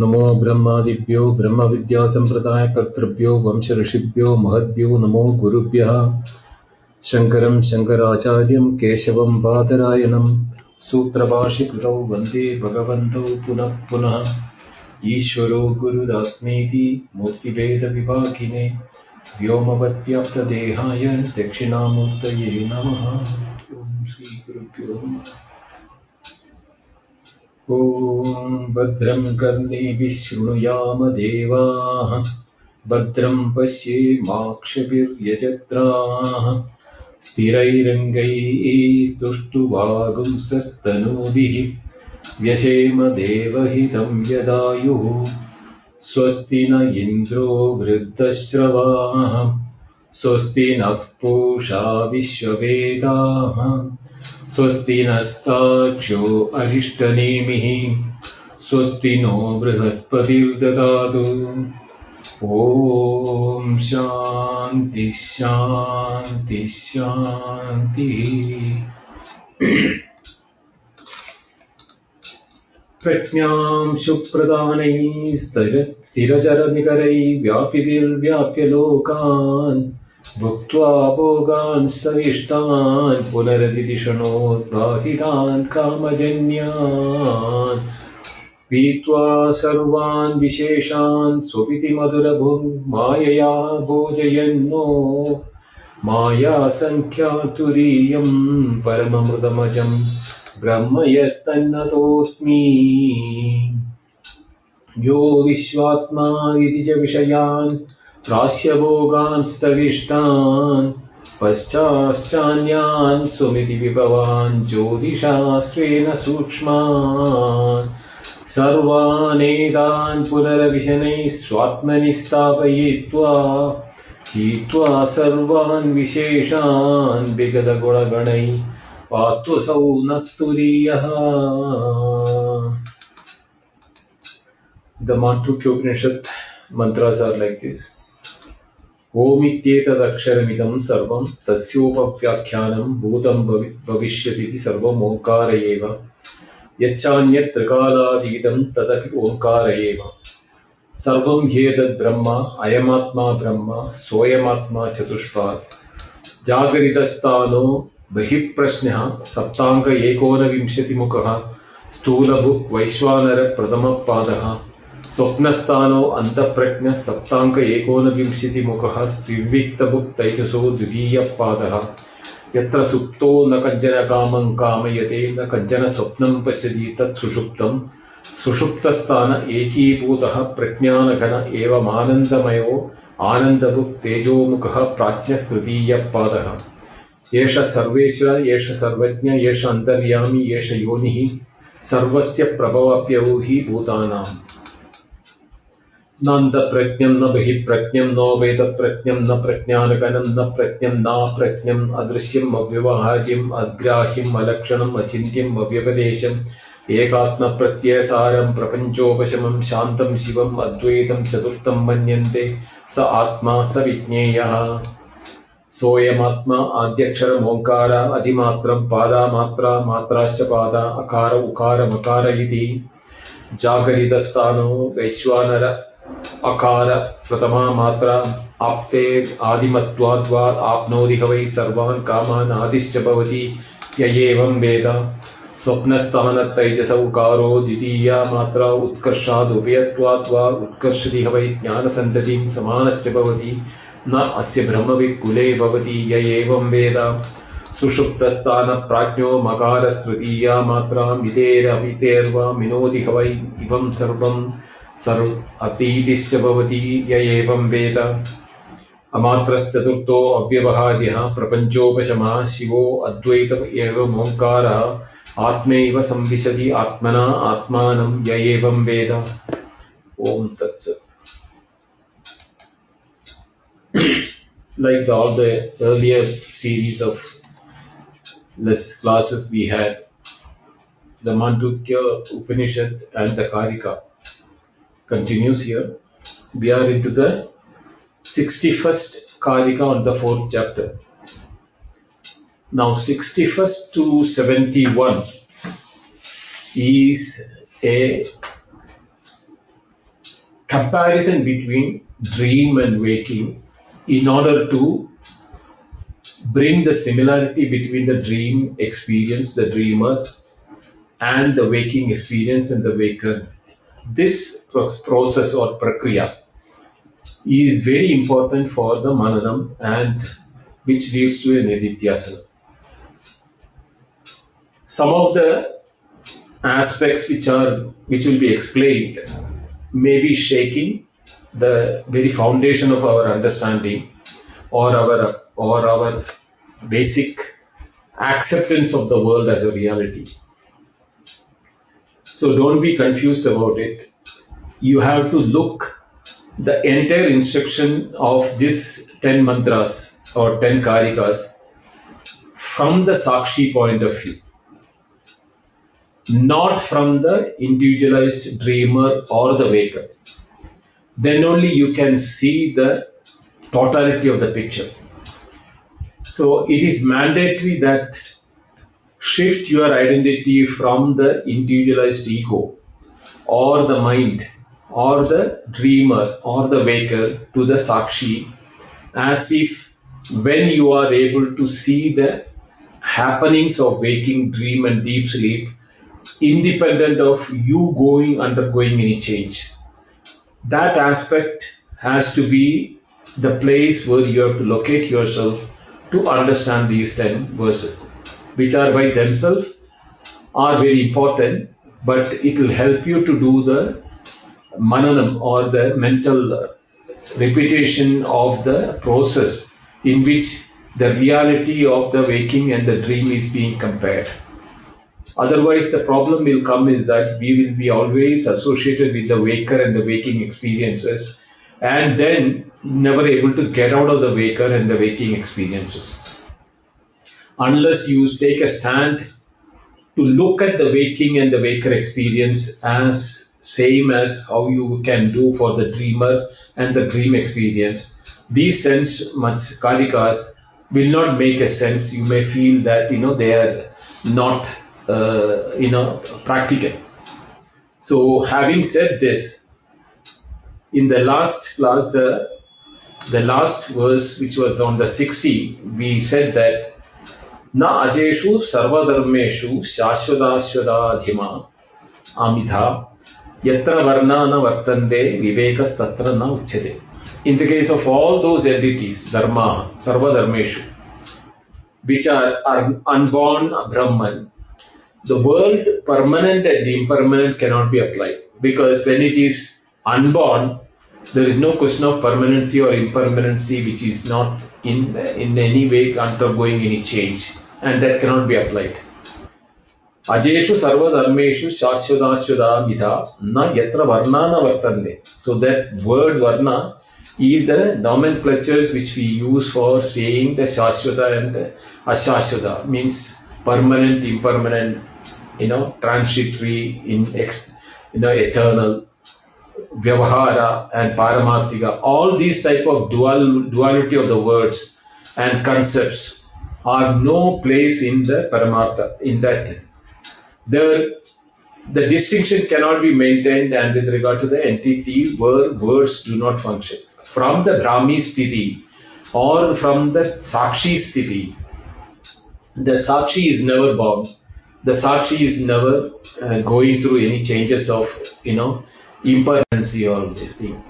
नमो ब्रह्मादिभ्यो ब्रह्म विद्या संप्रदाय कर्तृभ्यो वंश ऋषिभ्यो महद्यो नमो गुरुभ्य। शंकर शंकराचार्य केशव केशवं सूत्र सूत्रभाषिकृतौ वंदे भगवत पुनः पुनः। विभागिने व्योम मूर्तिभेदविभागिने दक्षिणा मूर्त नमः। ॐ भद्रं कर्णेभिः शृणुयाम देवाः भद्रं पश्येमाक्षभिर्यजत्राः स्थिरैरङ्गैः व्यशेम देवहितं यदायुः स्वस्ति न इन्द्रो वृद्धश्रवाः स्वस्ति नः पूषा विश्ववेदाः स्वस्ति नस्ताक्ष्यो अरिष्टनेमिः। स्वस्ति नो बृहस्पतिर्ददातु। ॐ शान्ति शान्ति शान्तिः। प्रज्ञां सुप्रदानैः स्थिरचरनिकरैः व्यापिभिर्व्याप्य लोकान् भुक्त्वा भोगान् सविष्टान् पुनरतिदिशनोद्भासितान् कामजन्यान्। पीत्वा सर्वान् विशेषान् स्वपिति मधुरभुङ् मायया भोजयन्नो। मायासङ्ख्यातुरीयं परममृतमजम् ब्रह्म यत्तन्नतोऽस्मि यो विश्वात्मा इति च विषयान् प्रास्यभोगान् स्तविष्टान् पश्चाश्चान्यान् स्वमिति विभवान् ज्योतिषास्त्रेण सूक्ष्मान् सर्वानेतान् पुनरविशनैः स्वात्मनि स्थापयित्वा हित्वा सर्वान् विशेषान् विगतगुणगणैः पात्वसौ न Upanishad mantras are like this. ओमित्येतदक्षरमिदम् सर्वम् तस्योपव्याख्यानम् भूतम् भविष्यतीति सर्वम् ओङ्कार एव यच्चान्यत् त्रिकालातीतं तदपि ओङ्कार एव सर्वं ह्येतद्ब्रह्म अयमात्मा ब्रह्म सोऽयमात्मा चतुष्पात्। जागरितस्तानो बहिःप्रश्नः सप्ताङ्क एकोनविंशतिमुखः स्थूलभुक् वैश्वानरप्रथमपादः। स्वप्नस्थानो अन्तःप्रज्ञः सप्ताङ्क एकोनविंशतिमुखः स्त्रिविक्तभुक् तैजसो द्वितीयपादः। यत्र सुप्तो न कञ्चन कामं कामयते, न कञ्चन स्वप्नं पश्यति तत् सुषुप्तं। सुषुप्तस्थान एकीभूतः प्रज्ञानघन एवमानन्दमयो आनन्दभुक् तेजोमुखः प्राज्ञस्तृतीयपादः। एष सर्वेश्वर, एष सर्वज्ञ, एष अन्तर्यामी, एष योनिः। सर्वस्य प्रभवप्यवो हि भूतानाम्। നന്ദപ്രജ്ഞം ബഹിപ്രജ്ഞം നോ വേദപ്രജ്ഞം ന പ്രജ്ഞാനകനം ന പ്രജ്ഞം നാ പ്രജ്ഞം അദൃശ്യം അവ്യവഹാര്യം അഗ്രാഹ്യം അലക്ഷണം അചിന്യം അവ്യപദേശം ഏകാത്മപ്രത്യസാരം പ്രപഞ്ചോപശമം ശാന്തം ശിവം അദ്വൈതം ചതുർത്ഥം മന്യന്തെ സ ആത്മാ സ വിജ്ഞേയ. സോയമാത്മാ ആദ്യക്ഷരം ഓങ്കാര അതിമാത്രം പാദമാത്ര മാത്രാശ്ച പാദ അകാര ഉകാരമകാര ഇതി. ജാഗരിതസ്ഥാനോ വൈശ്വാനര अकार प्रथमा मात्रा आप्ते आदिमत्वाद्वा आप्नोति ह वै सर्वान् कामान् आदिश्च भवति य एवं वेद। स्वप्नस्थानतैजस उकारो द्वितीया मात्रा उत्कर्षादुभयत्वात् वा उत्कर्षति वै ज्ञानसन्ततिं समानश्च भवति, न अस्य ब्रह्मविकुले भवति य एवं वेद। सुषुप्तस्थानप्राज्ञो मकारस्तृतीया मात्रा मितेरभितेर्वा मिनोति ह वै इवं सर्वं सर्व अतीतिश्च भवति एवं वेद। अमात्रश्चतुर्थो अव्यवहार्यः प्रपञ्चोपशमः शिवो एवमोङ्कारः आत्मैव संविशति आत्मना आत्मानं य एवं वेद। ॐ तत्सत् like the, all the earlier series of this classes we had, the Mandukya Upanishad and the Karika. Continues here. We are into the 61st Karika on the fourth chapter. Now 61st to 71 is a comparison between dream and waking in order to bring the similarity between the dream experience, the dreamer, and the waking experience and the waker. This process or prakriya is very important for the mananam and which leads to a nididhyasana. Some of the aspects which are which will be explained may be shaking the very foundation of our understanding or our or our basic acceptance of the world as a reality. So don't be confused about it. You have to look the entire instruction of this 10 mantras or 10 karikas from the Sakshi point of view, not from the individualized dreamer or the waker. Then only you can see the totality of the picture. So it is mandatory that shift your identity from the individualized ego or the mind or the dreamer or the waker to the Sakshi as if when you are able to see the happenings of waking, dream, and deep sleep independent of you going undergoing any change. That aspect has to be the place where you have to locate yourself to understand these 10 verses, which are by themselves are very important, but it will help you to do the mananam or the mental repetition of the process in which the reality of the waking and the dream is being compared. Otherwise, the problem will come is that we will be always associated with the waker and the waking experiences and then never able to get out of the waker and the waking experiences. Unless you take a stand to look at the waking and the waker experience as same as how you can do for the dreamer and the dream experience. These sense much karikas will not make a sense. You may feel that you know they are not uh, you know practical. So having said this, in the last class, the the last verse which was on the 60, we said that न अजेशु सर्वधर्मेशु शाश्वताश्वदाधिमा आमिधा, यत्र वर्णा न वर्तन्ते, विवेकस्तत्र न उच्यते। In the case of all those entities Dharma सर्वधर्मेशु which are unborn Brahman the world permanent and impermanent cannot be applied because when it is unborn there is no question of permanency और impermanency which is not in in any way undergoing any change And that cannot be applied. Ajeshu sarva dharmeshu shashvadashvada vidha na yatra varna na vartande. So that word varna is the nomenclatures which we use for saying the shashvata and the ashashvata means permanent, impermanent, you know, transitory, in ex, you know, eternal, vyavahara and paramarthika. All these type of dual duality of the words and concepts are no place in the paramartha in that the, the distinction cannot be maintained and with regard to the entity where words do not function. From the Brahmi sthiti or from the Sakshi sthiti, the Sakshi is never born. The Sakshi is never uh, going through any changes of, you know, impermanency or this thing.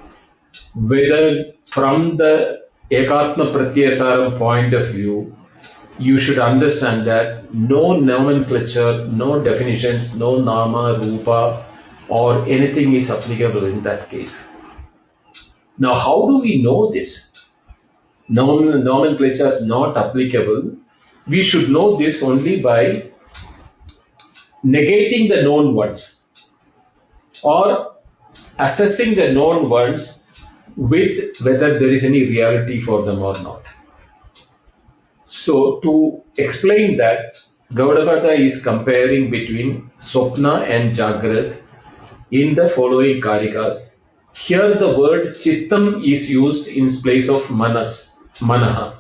Whether from the Ekatma Pratyasaram point of view, you should understand that no nomenclature, no definitions, no nama, rupa, or anything is applicable in that case. Now, how do we know this? Nom- nomenclature is not applicable. We should know this only by negating the known ones or assessing the known ones with whether there is any reality for them or not. So to explain that, Gaudapada is comparing between Swapna and Jagrat in the following karikas. Here the word Chittam is used in place of Manas, Manaha.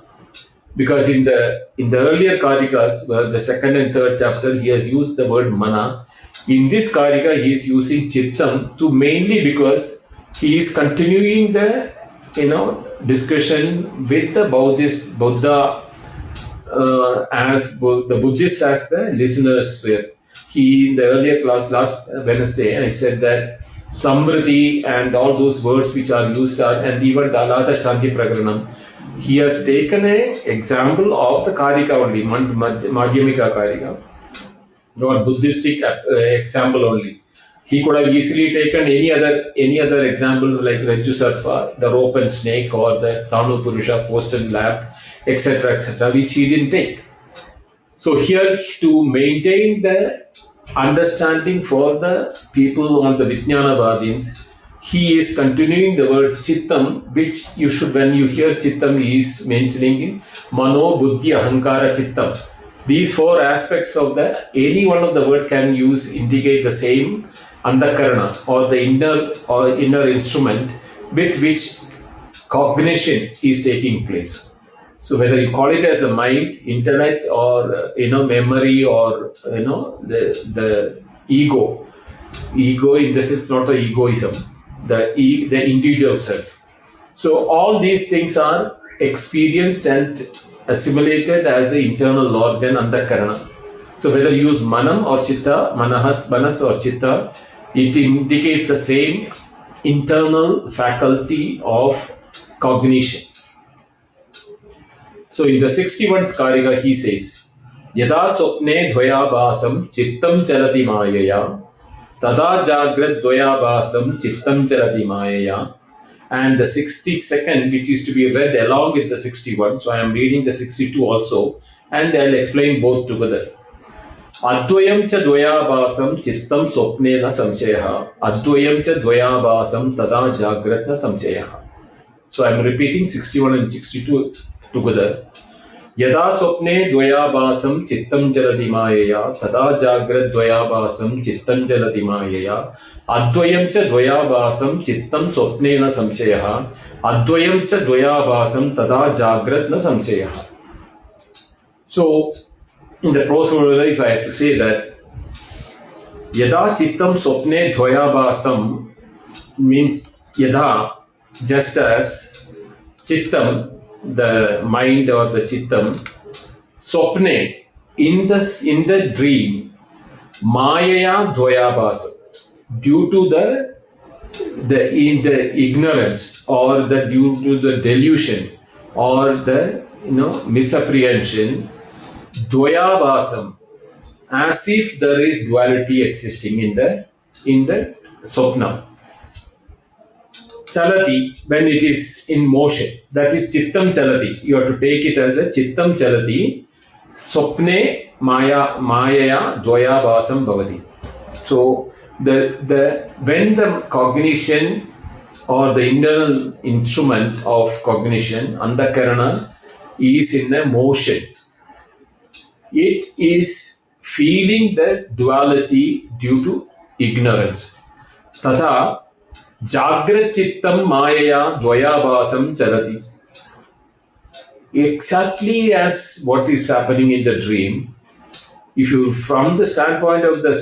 because in the in the earlier karikas, well, the second and third chapter, he has used the word mana. In this karika, he is using chittam to mainly because he is continuing the you know discussion with the Buddhist Buddha uh, as the Buddhists as the listeners were. He in the earlier class last Wednesday, I said that Samriti and all those words which are used are and even Dalada Shanti Prakaranam. He has taken an example of the Karika only, Madhyamika Karika, not Buddhistic uh, example only. He could have easily taken any other any other example like Sarpa, the rope and snake, or the Sthanu Purusha postal lamp, etc., etc., which he didn't take. So here to maintain the understanding for the people on the Vijnanavadins, he is continuing the word chittam, which you should, when you hear chittam, he is mentioning in mano, buddhi, ahankara, chittam. These four aspects of the, any one of the word can use, indicate the same andakarana or the inner or inner instrument with which cognition is taking place. So whether you call it as a mind, intellect, or uh, you know memory, or you know the the ego, ego in this sense not the egoism, the e, the individual self. So all these things are experienced and assimilated as the internal organ andakarana. So whether you use manam or chitta, manahas, manas or chitta, it indicates the same internal faculty of cognition. So in the 61st Karika he says, Yada swapne dvayabhasam chittam charati mayaya tada jagrat dvayabhasam chittam charati mayaya and the 62nd which is to be read along with the 61 so I am reading the 62 also and I'll explain both together. अद्वयं च द्वयाभासं चित्तं स्वप्ने न संशयः। अद्वयं च द्वयाभासं तदा जाग्रत न संशयः। So I am repeating 61 and 62 together. यदा स्वप्ने द्वयाभासं चित्तं चलति मायया तदा जाग्रद्वयाभासं चित्तं चलति मायया। अद्वयं च द्वयाभासं चित्तं स्वप्नेन संशयः। अद्वयं च द्वयाभासं तदा जाग्रत् न संशयः। So, in the prose if I have to say that Yada Chittam Swapne Dvayabhasam means Yada, just as Chittam the mind or the chittam, swapne, in the, in the dream, mayaya dvayabhasa, due to the, the, in the ignorance or the due to the delusion or the, you know, misapprehension, dvayabhasam, as if there is duality existing in the, in the swapna. Chalati, when it is in motion, that is chittam chalati. You have to take it as a chittam chalati. Swapne maya mayaya dvayabhasam bhavati. So the the when the cognition or the internal instrument of cognition, andakarana, is in a motion, it is feeling the duality due to ignorance. Tata Jagratchittam Mayaya Dvayabhasam Charati. Exactly as what is happening in the dream, if you from the standpoint of the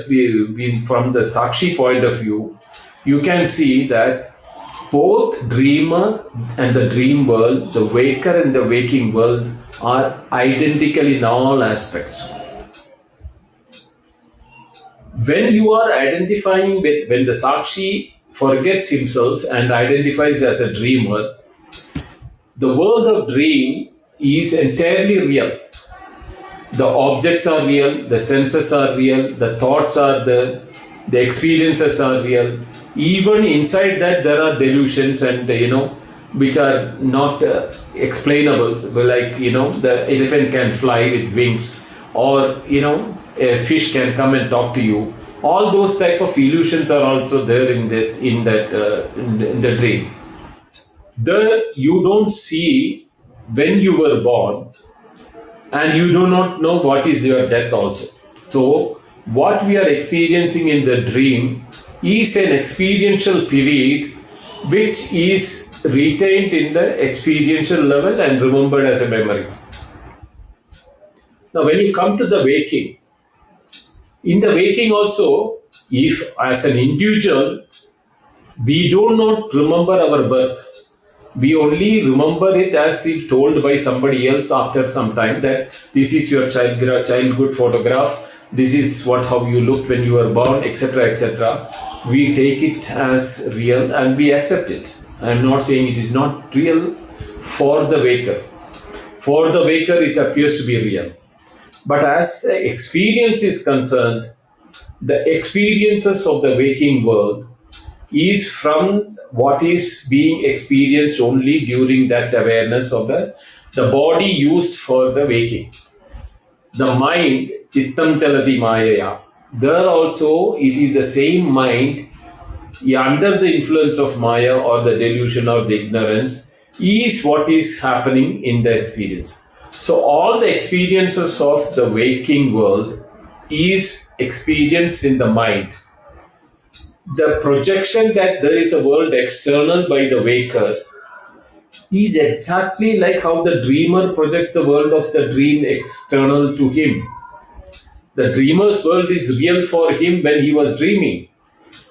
from the Sakshi point of view, you can see that both dreamer and the dream world, the waker and the waking world are identical in all aspects when you are identifying with when the sakshi forgets himself and identifies as a dreamer, the world of dream is entirely real. The objects are real, the senses are real, the thoughts are there, the experiences are real. Even inside that, there are delusions and you know, which are not uh, explainable. Like you know, the elephant can fly with wings, or you know, a fish can come and talk to you all those type of illusions are also there in that in that uh, in, the, in the dream there you don't see when you were born and you do not know what is your death also so what we are experiencing in the dream is an experiential period which is retained in the experiential level and remembered as a memory Now, when you come to the waking, in the waking also, if as an individual, we do not remember our birth, we only remember it as if told by somebody else after some time that this is your child, childhood photograph, this is what how you looked when you were born, etc., etc. We take it as real and we accept it. I am not saying it is not real for the waker. For the waker, it appears to be real. But as the experience is concerned, the experiences of the waking world is from what is being experienced only during that awareness of the, the body used for the waking. The mind, chittam chalati mayaya, there also it is the same mind under the influence of maya or the delusion or the ignorance is what is happening in the experience. So all the experiences of the waking world is experienced in the mind the projection that there is a world external by the waker is exactly like how the dreamer projects the world of the dream external to him. The dreamer's world is real for him when he was dreaming.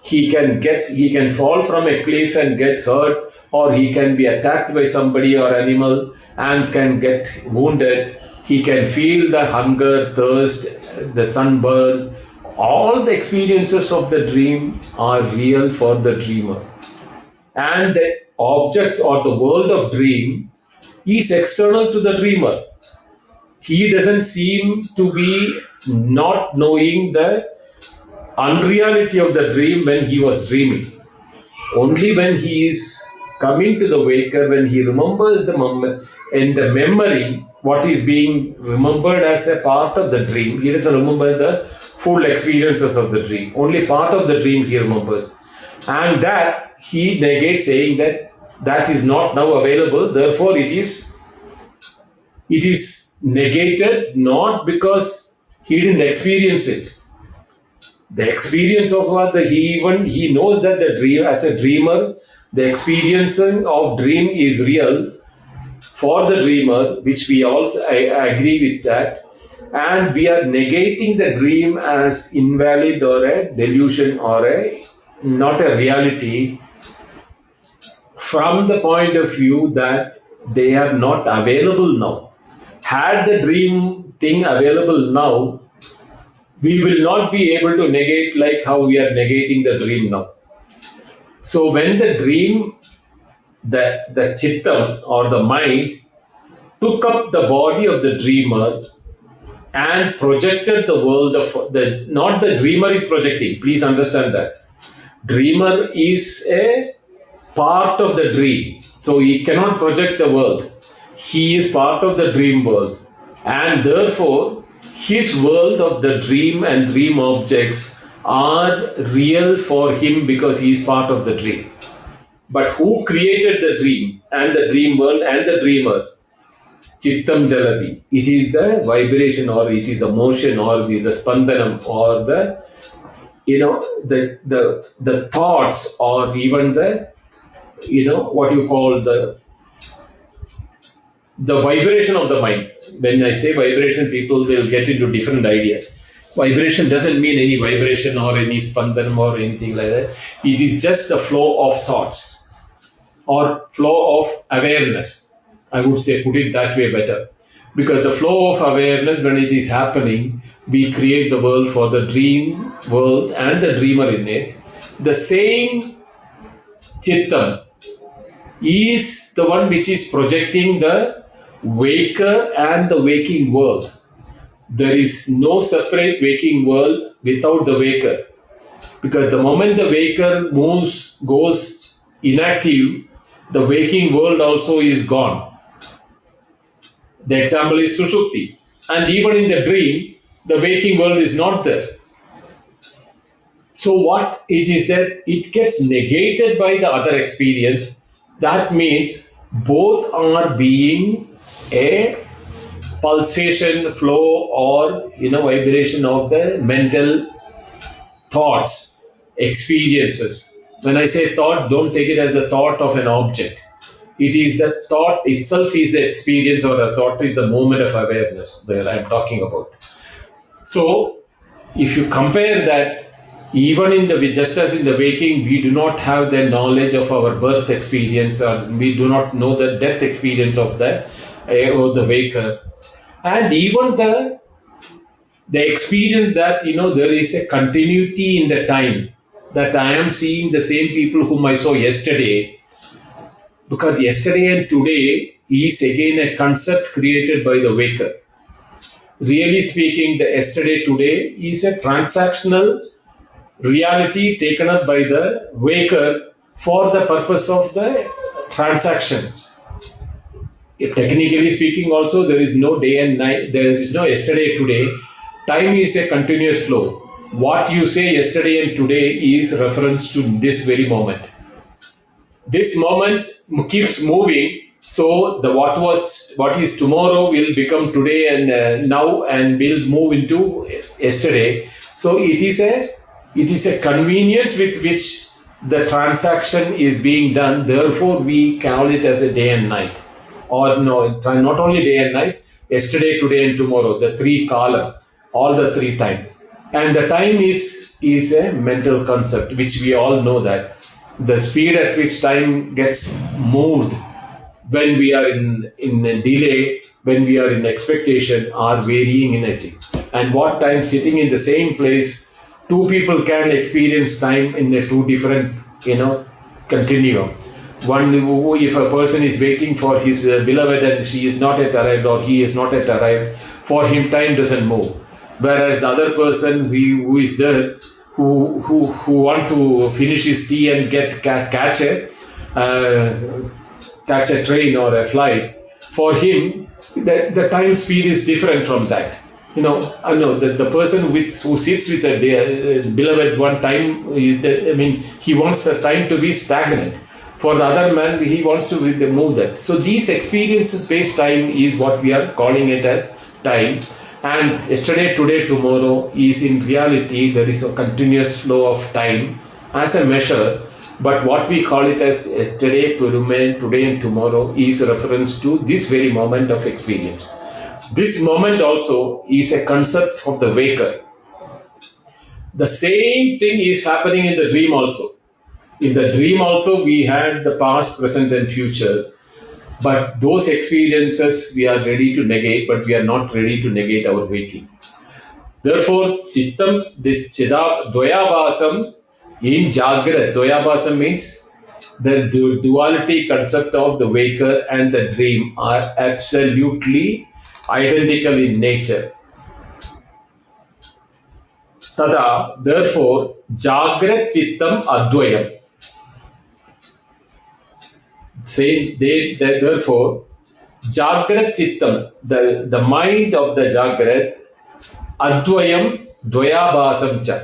He can get, he can fall from a cliff and get hurt, or he can be attacked by somebody or animal and can get wounded. He can feel the hunger, thirst, the sunburn, all the experiences of the dream are real for the dreamer. And the object or the world of dream is external to the dreamer. He doesn't seem to be not knowing the unreality of the dream when he was dreaming. Only when he is coming to the waker, when he remembers the moment in the memory, what is being remembered as a part of the dream, he doesn't remember the full experiences of the dream. Only part of the dream he remembers. And that he negates saying that that is not now available, therefore it is it is negated not because he didn't experience it. The experience of what the, he even he knows that the dream as a dreamer, the experiencing of dream is real for the dreamer, which we also I, I agree with that and we are negating the dream as invalid or a delusion or a not a reality from the point of view that they are not available now. Had the dream thing available now, we will not be able to negate like how we are negating the dream now. So when the dream, the, the chittam or the mind took up the body of the dreamer and projected the world of the not the dreamer is projecting please understand that dreamer is a part of the dream so he cannot project the world he is part of the dream world and therefore his world of the dream and dream objects are real for him because he is part of the dream but who created the dream and the dream world and the dreamer Chittam Chalati. It is the vibration or it is the motion or the, the spandanam or the you know the the the thoughts or even the you know what you call the the vibration of the mind. When I say vibration, people they'll get into different ideas. Vibration doesn't mean any vibration or any spandanam or anything like that. It is just the flow of thoughts or flow of awareness I would say, put it that way better. Because the flow of awareness, when it is happening, we create the world for the dream world and the dreamer in it. The same chittam is the one which is projecting the waker and the waking world. There is no separate waking world without the waker. Because the moment the waker moves, goes inactive, the waking world also is gone. The example is Sushupti. And even in the dream, the waking world is not there. So what it is that it gets negated by the other experience. That means both are being a pulsation, flow, or you know vibration of the mental thoughts, experiences. When I say thoughts, don't take it as the thought of an object. it is the thought itself is the experience or the thought is the moment of awareness that I'm talking about. So, if you compare that, even in the just as in the waking, we do not have the knowledge of our birth experience, or we do not know the death experience of uh, Uh, or the waker, and even the the experience that you know there is a continuity in the time that I am seeing the same people whom I saw yesterday, because yesterday and today is again a concept created by the waker really speaking, the yesterday today is a transactional reality taken up by the waker for the purpose of the transaction. Technically speaking, also there is no day and night, there is no yesterday today. Time is a continuous flow. What you say yesterday and today is reference to this very moment. This moment keeps moving so the what was what is tomorrow will become today and uh, now and will move into yesterday. So it is a it is a convenience with which the transaction is being done. Therefore, we call it as a day and night, or no, uh, not only day and night. Yesterday, today, and tomorrow. The three column, all the three time, and the time is is a mental concept, which we all know that the speed at which time gets moved when we are in, in delay, when we are in expectation, are varying in nature. And what time sitting in the same place, two people can experience time in a two different, you know, continuum. One, if a person is waiting for his uh, beloved and she is not yet arrived or he is not yet arrived, for him time doesn't move. Whereas the other person who, who is there, who, who, who want to finish his tea and get catch it, uh, catch a train or a flight, for him, the, the time speed is different from that. You know, I know that the person with, who sits with a uh, beloved one time, is the, I mean, he wants the time to be stagnant. For the other man, he wants to remove that. So these experiences-based time is what we are calling it as time. And yesterday, today, tomorrow is in reality there is a continuous flow of time as a measure but what we call it as yesterday, remain today and tomorrow is a reference to this very moment of experience. This moment also is a concept of the waker. The same thing is happening in the dream also. In the dream also we had the past, present and future. But those experiences we are ready to negate, but we are not ready to negate our waking. Therefore, Chittam, this Chidab, Dvayabhasam in Jagrat, Dvayabhasa means the duality concept of the waker and the dream are absolutely identical in nature. Tada, therefore, Jagrat Chittam Advayam. Say, they, they, therefore, Jagrat Chittam, the, the mind of the Jagrat, Advayam Dvayabhasam cha.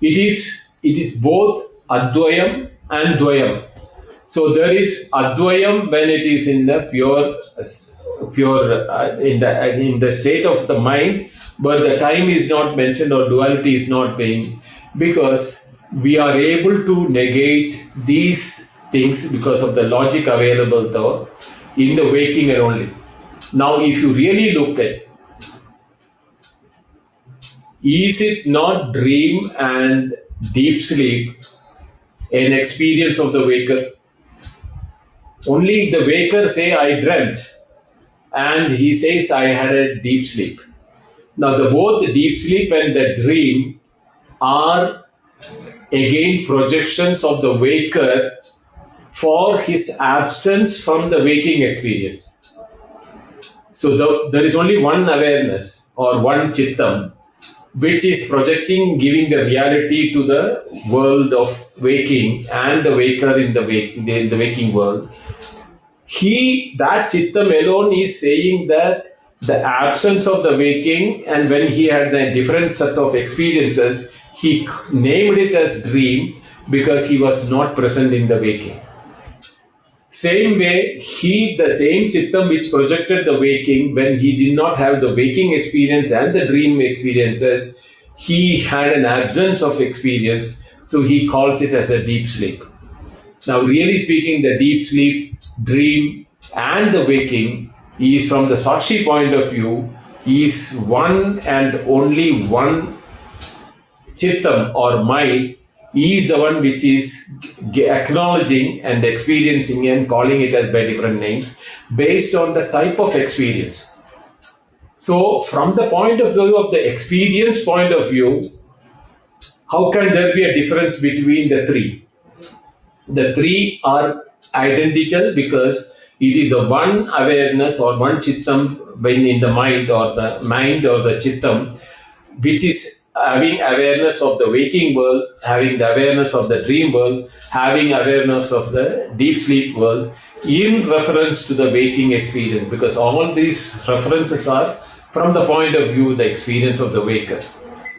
It is it is both Advayam and Dvayam. So there is Advayam when it is in the pure, pure uh, in the in the state of the mind, but the time is not mentioned or duality is not being because we are able to negate these things because of the logic available though in the waking and only. Now, if you really look at is it not dream and deep sleep an experience of the waker. Only the waker say, I dreamt. And he says, I had a deep sleep. Now, the, both the deep sleep and the dream are again projections of the waker for his absence from the waking experience. So, the, there is only one awareness or one chittam which is projecting, giving the reality to the world of waking and the waker in the, wake, in the waking world. He, that Chittam alone is saying that the absence of the waking and when he had the different set of experiences, he named it as dream because he was not present in the waking. Same way, he, the same Chittam which projected the waking, when he did not have the waking experience and the dream experiences, he had an absence of experience, so he calls it as a deep sleep. Now, really speaking, the deep sleep dream, and the waking is from the Sakshi point of view is one and only one chittam or mind is the one which is acknowledging and experiencing and calling it as by different names based on the type of experience. So, from the point of view of the experience point of view, how can there be a difference between the three? The three are identical because it is the one awareness or one chittam when in the mind or the mind or the chittam which is having awareness of the waking world, having the awareness of the dream world, having awareness of the deep sleep world in reference to the waking experience because all these references are from the point of view the experience of the waker.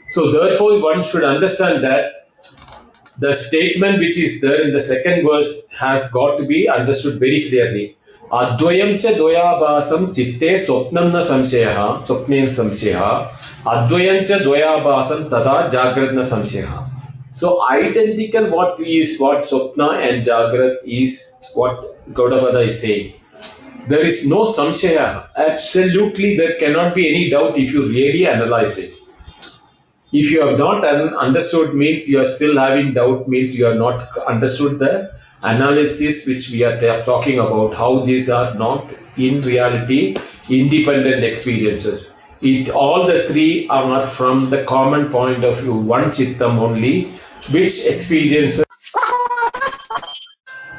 So therefore one should understand that the statement which is there in the second verse has got to be understood very clearly. अद्वयम च द्वयाभासम चित्ते स्वप्नम न संशय स्वप्न संशय। अद्वयम च द्वयाभासम तथा जागृत न संशय। So identical what is what स्वप्न एंड जागृत is what Gauda is say there is no संशय। Absolutely there cannot be any doubt if you really analyse it if you have not understood means you are still having doubt means you are not understood the analysis which we are talking about how these are not in reality independent experiences. It all the three are from the common point of view, one chittam only, which experiences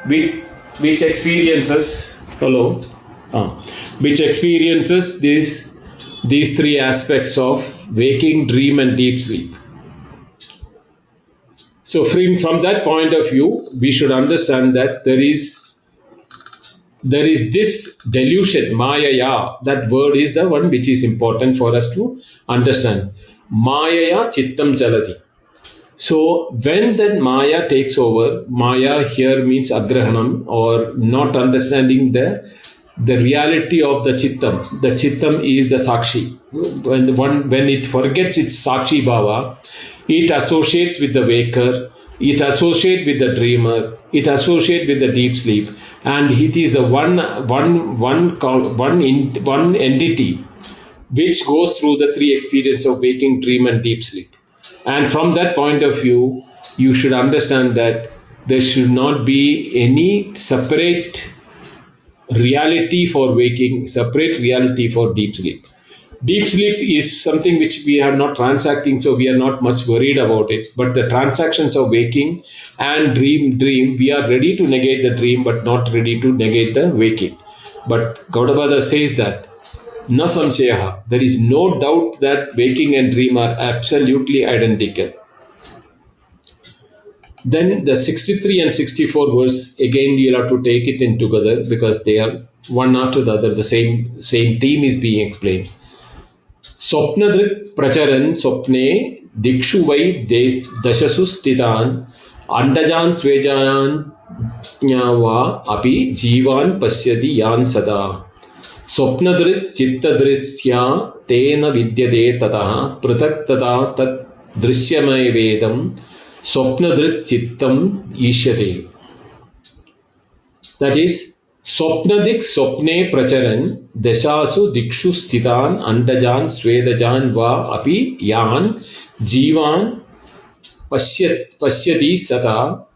which, which experiences hello uh, which experiences these these three aspects of waking, dream, and deep sleep. So, from, that point of view, we should understand that there is there is this delusion, Maya. That word is the one which is important for us to understand. Maya chittam chalati. So, when that Maya takes over, Maya here means agrahanam or not understanding the the reality of the chittam. The chittam is the sakshi. When one when it forgets its sakshi bhava, it associates with the waker, it associates with the dreamer, it associates with the deep sleep, and it is the one one one one in, one entity which goes through the three experiences of waking, dream, and deep sleep. And from that point of view, you should understand that there should not be any separate reality for waking, separate reality for deep sleep. Deep sleep is something which we are not transacting, so we are not much worried about it. But the transactions of waking and dream, dream, we are ready to negate the dream, but not ready to negate the waking. But Gaudapada says that na samshayaha, there is no doubt that waking and dream are absolutely identical. Then the 63 and 64 verse, again you'll have to take it in together because they are one after the other, the same, same theme is being explained. स्वप्नदृक् प्रचरन् स्वप्ने दिक्षु वै दशसु स्थितान्, अण्डजान् स्वेजान् वा अपि जीवान् पश्यति यान् सदा। स्वप्नदृक् चित्तदृश्या तेन विद्यते ततः, पृथक् तथा तत् दृश्यमयवेदम् स्वप्नदृक् चित्तम् ईष्यते। That is स्वप्नदिक् स्वप्ने प्रचरन्, दशासु दिक्षु स्थितान् अण्डजान् स्वेदजान् वा अपि यान्, जीवान् पश्य पश्यति सदा।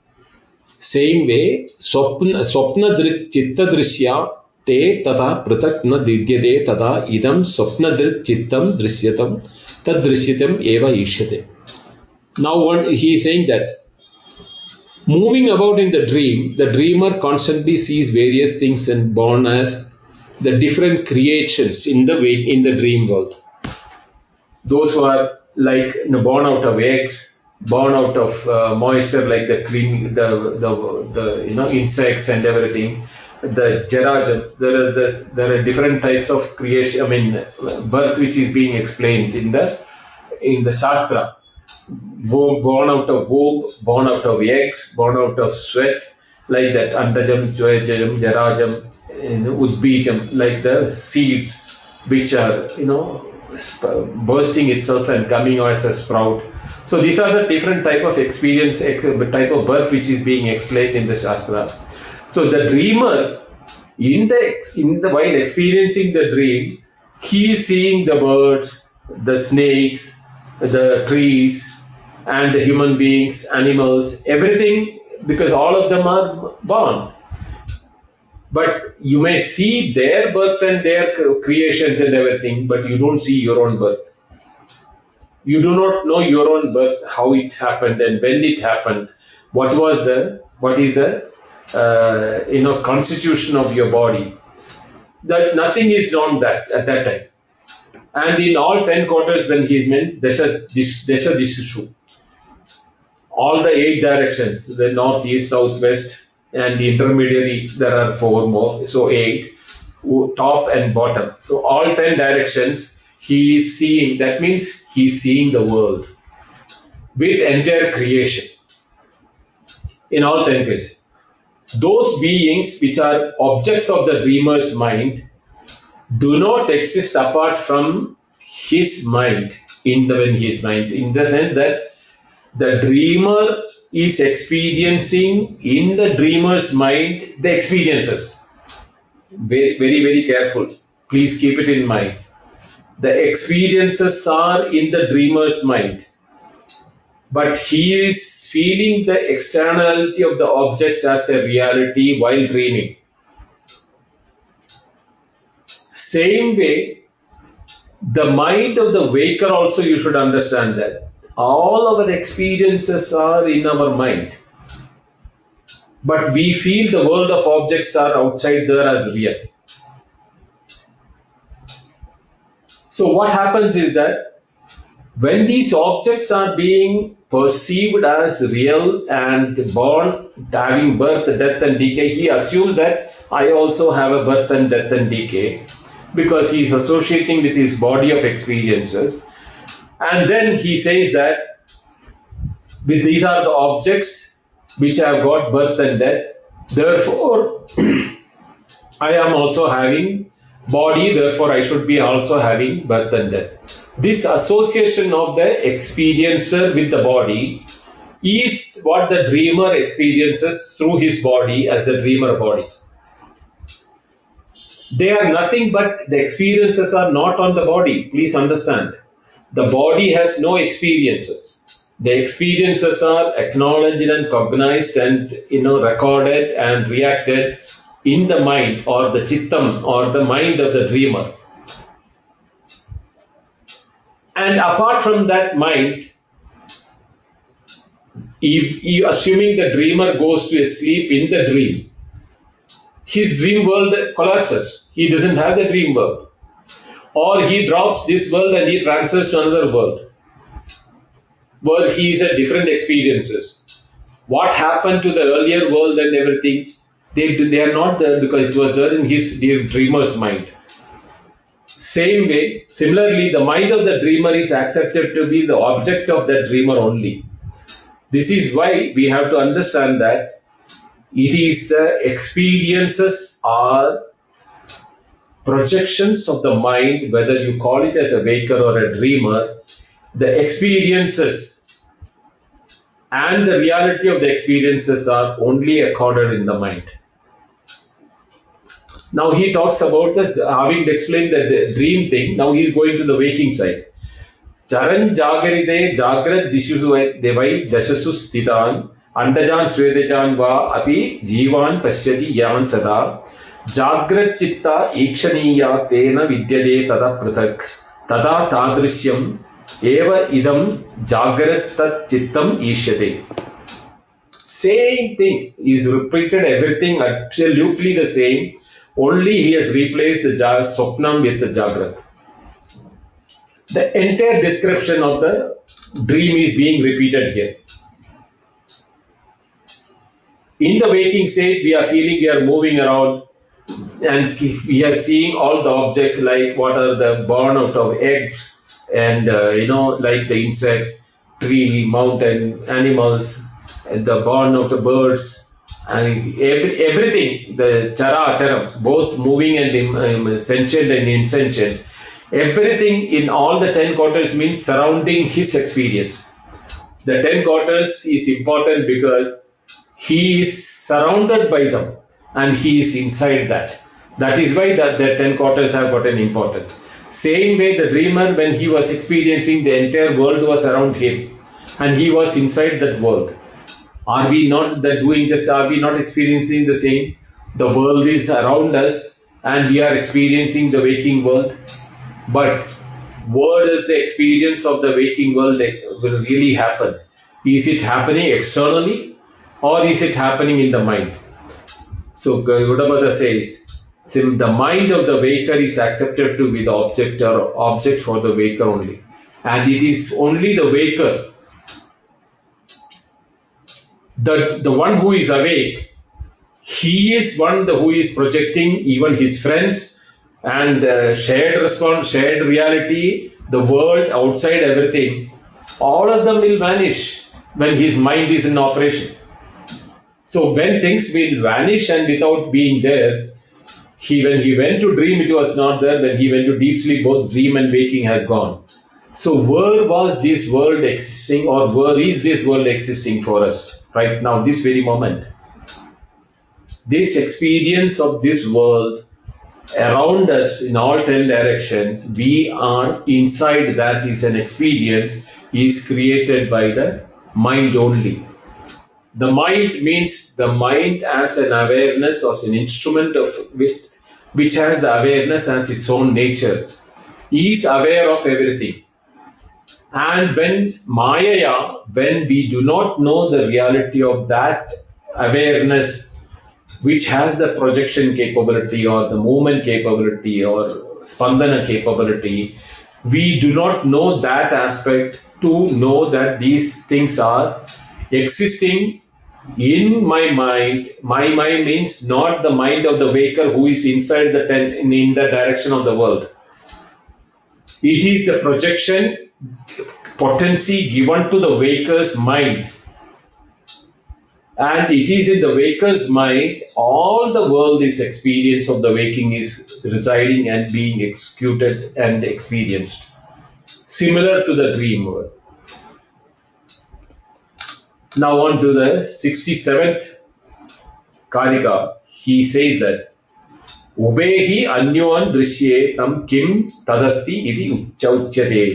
सेम् वे स्वप्न स्वप्नदृक् चित्तदृश्या ते तथा पृथक् न विद्यते तथा इदं स्वप्नदृक् चित्तं दृश्यतं, तद्दृश्यतम् एव ईष्यते। What he is saying that moving about in the dream, the dreamer constantly sees various things and born as the different creations in the in the dream world. Those who are like you know, born out of eggs, born out of uh, moisture, like the cream, the, the the you know insects and everything. The jarajam, there are the, there are different types of creation. I mean, birth which is being explained in the in the shastra born out of womb, born out of eggs, born out of sweat, like that, andajam, joyajam, jarajam, udbijam, like the seeds which are, you know, bursting itself and coming as a sprout. So these are the different type of experience, type of birth which is being explained in the Shastra. So the dreamer in the, in the while experiencing the dream, he is seeing the birds, the snakes, the trees, and the human beings, animals, everything, because all of them are born. But you may see their birth and their creations and everything, but you don't see your own birth. You do not know your own birth, how it happened and when it happened, what was the, what is the, uh, you know, constitution of your body. That nothing is known that at that time. And in all ten quarters when he is meant, there's a, there's a issue. All the eight directions, the north, east, south, west, and the intermediary, there are four more, so eight, top and bottom. So all ten directions, he is seeing, that means he is seeing the world with entire creation in all ten cases. Those beings which are objects of the dreamer's mind do not exist apart from his mind in the when his mind in the sense that the dreamer is experiencing in the dreamer's mind the experiences. Very very very careful. Please keep it in mind. The experiences are in the dreamer's mind. But he is feeling the externality of the objects as a reality while dreaming same way, the mind of the waker also you should understand that. All our experiences are in our mind. But we feel the world of objects are outside there as real. So what happens is that when these objects are being perceived as real and born, having birth, death and decay, he assumes that I also have a birth and death and decay because he is associating with his body of experiences. And then he says that these are the objects which have got birth and death. Therefore, I am also having body, therefore I should be also having birth and death. This association of the experiencer with the body is what the dreamer experiences through his body as the dreamer body. They are nothing but the experiences are not on the body. Please understand. The body has no experiences. The experiences are acknowledged and cognized and you know recorded and reacted in the mind or the chittam or the mind of the dreamer. And apart from that mind, if you assuming the dreamer goes to sleep in the dream, his dream world collapses. He doesn't have the dream world. Or he drops this world and he transfers to another world. Where he is at different experiences. What happened to the earlier world and everything, they, they are not there because it was there in his dreamer's mind. Same way, similarly, the mind of the dreamer is accepted to be the object of the dreamer only. This is why we have to understand that it is the experiences are projections of the mind, whether you call it as a waker or a dreamer, the experiences and the reality of the experiences are only accorded in the mind. Now he talks about this, having explained the dream thing, now he is going to the waking side. Charan jagaride jagrat dishu devai dasasu stitan andajan jan va api jivan pasyati yavan sada जाग्रच्चित्ता ईक्षणीया तेन विद्यते तदा पृथक् तदा तादृश्यम् एव इदं जाग्रत् तत् चित्तम् ईष्यते same thing is repeated everything absolutely the same only he has replaced the swapnam with the jagrat the entire description of the dream is being repeated here in the waking state we are feeling we are moving around and we are seeing all the objects like what are the born out of eggs and uh, you know like the insects tree mountain animals and the born of the birds and every, everything the chara charam both moving and um, sentient and insentient everything in all the 10 quarters means surrounding his experience. The 10 quarters is important because he is surrounded by them and he is inside that That is why the, the ten quarters have gotten important. Same way, the dreamer, when he was experiencing the entire world was around him, and he was inside that world. Are we not the doing this? Are we not experiencing the same? The world is around us, and we are experiencing the waking world. But what is the experience of the waking world that will really happen? Is it happening externally, or is it happening in the mind? So Gaudapada says, since the mind of the waker is accepted to be the object or object for the waker only. And it is only the waker, the, the one who is awake, he is one who is projecting even his friends and uh, shared response, shared reality, the world, outside everything. All of them will vanish when his mind is in operation. So when things will vanish and without being there, he when he went to dream it was not there, when he went to deep sleep both dream and waking had gone. So where was this world existing or where is this world existing for us right now, this very moment? This experience of this world around us in all ten directions, we are inside that is an experience is created by the mind only. The mind means the mind as an awareness, as an instrument of which, which has the awareness as its own nature, is aware of everything. And when Maya, when we do not know the reality of that awareness, which has the projection capability or the movement capability or spandana capability, we do not know that aspect to know that these things are existing in my mind. My mind means not the mind of the waker who is inside the tent in, in the direction of the world. It is the projection potency given to the waker's mind. And it is in the waker's mind, all the world is experience of the waking is residing and being executed and experienced. Similar to the dream world. Now on to the 67th Karika. He says that उभेहि अन्योन् दृश्ये तं किं तदस्ति इति उच्यते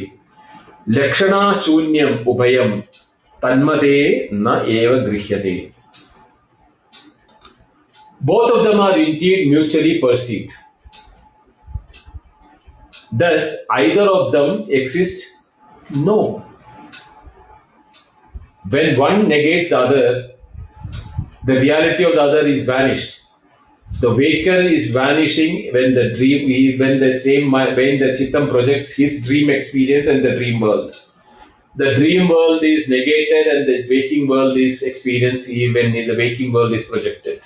लक्षणाशून्यम् उभयं तन्मते न एव गृह्यते Both of them are indeed mutually perceived. Thus, either of them exists? No. When one negates the other, the reality of the other is vanished. The waker is vanishing when the dream, when the same, when the chittam projects his dream experience and the dream world. The dream world is negated and the waking world is experienced when in the waking world is projected.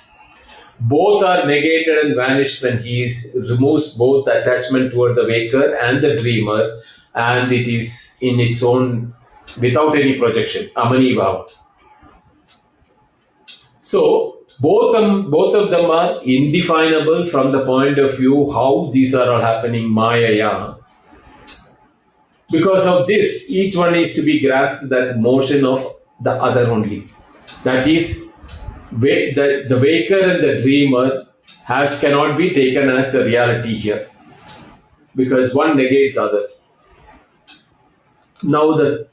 Both are negated and vanished when he is, removes both the attachment toward the waker and the dreamer and it is in its own without any projection, Amani Bhav. So, both, um, both of them are indefinable from the point of view how these are all happening, Maya. Because of this, each one is to be grasped that motion of the other only. That is, the, the waker and the dreamer has cannot be taken as the reality here. Because one negates the other. Now the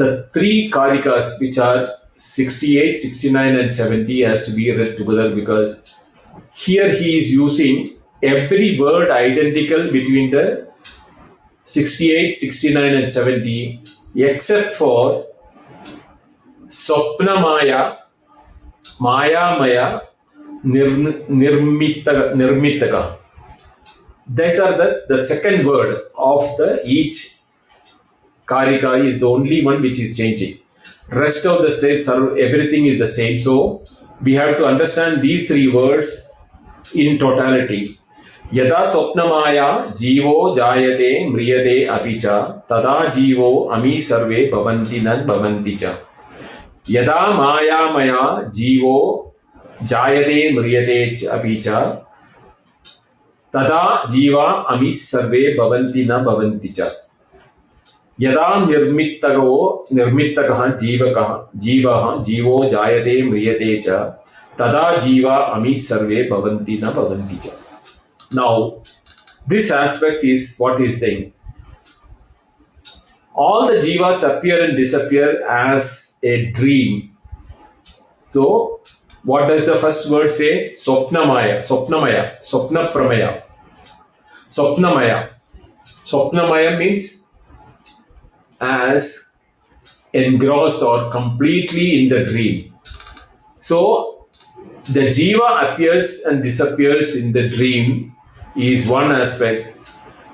the three karikas which are 68, 69 and 70 has to be read together because here he is using every word identical between the 68, 69 and 70 except for Swapna Maya, Maya Maya, Nirmitaka. nirmitaka. These are the, the second word of the each Karika is the only one which is changing. Rest of the states are everything is the same. So we have to understand these three words in totality. यदा स्वप्नमाया जीवो जायते म्रियते अपि च तदा जीवो अमी सर्वे भवन्ति न भवन्ति च यदा मायामया जीवो जायते म्रियते अपि च तदा जीवा अमी सर्वे भवन्ति न भवन्ति च यदा निर्मित्तको निर्मित्तकः जीवकः जीवः जीवो जायते म्रियते च tada jiva ami sarve bhavanti na bhavanti cha. Now, this aspect is what is saying. All the jivas appear and disappear as a dream. So, what does the first word say? Swapnamaya, Swapnamaya, Swapnapramaya. Swapnamaya. Swapnamaya means as engrossed or completely in the dream. So, the jiva appears and disappears in the dream is one aspect,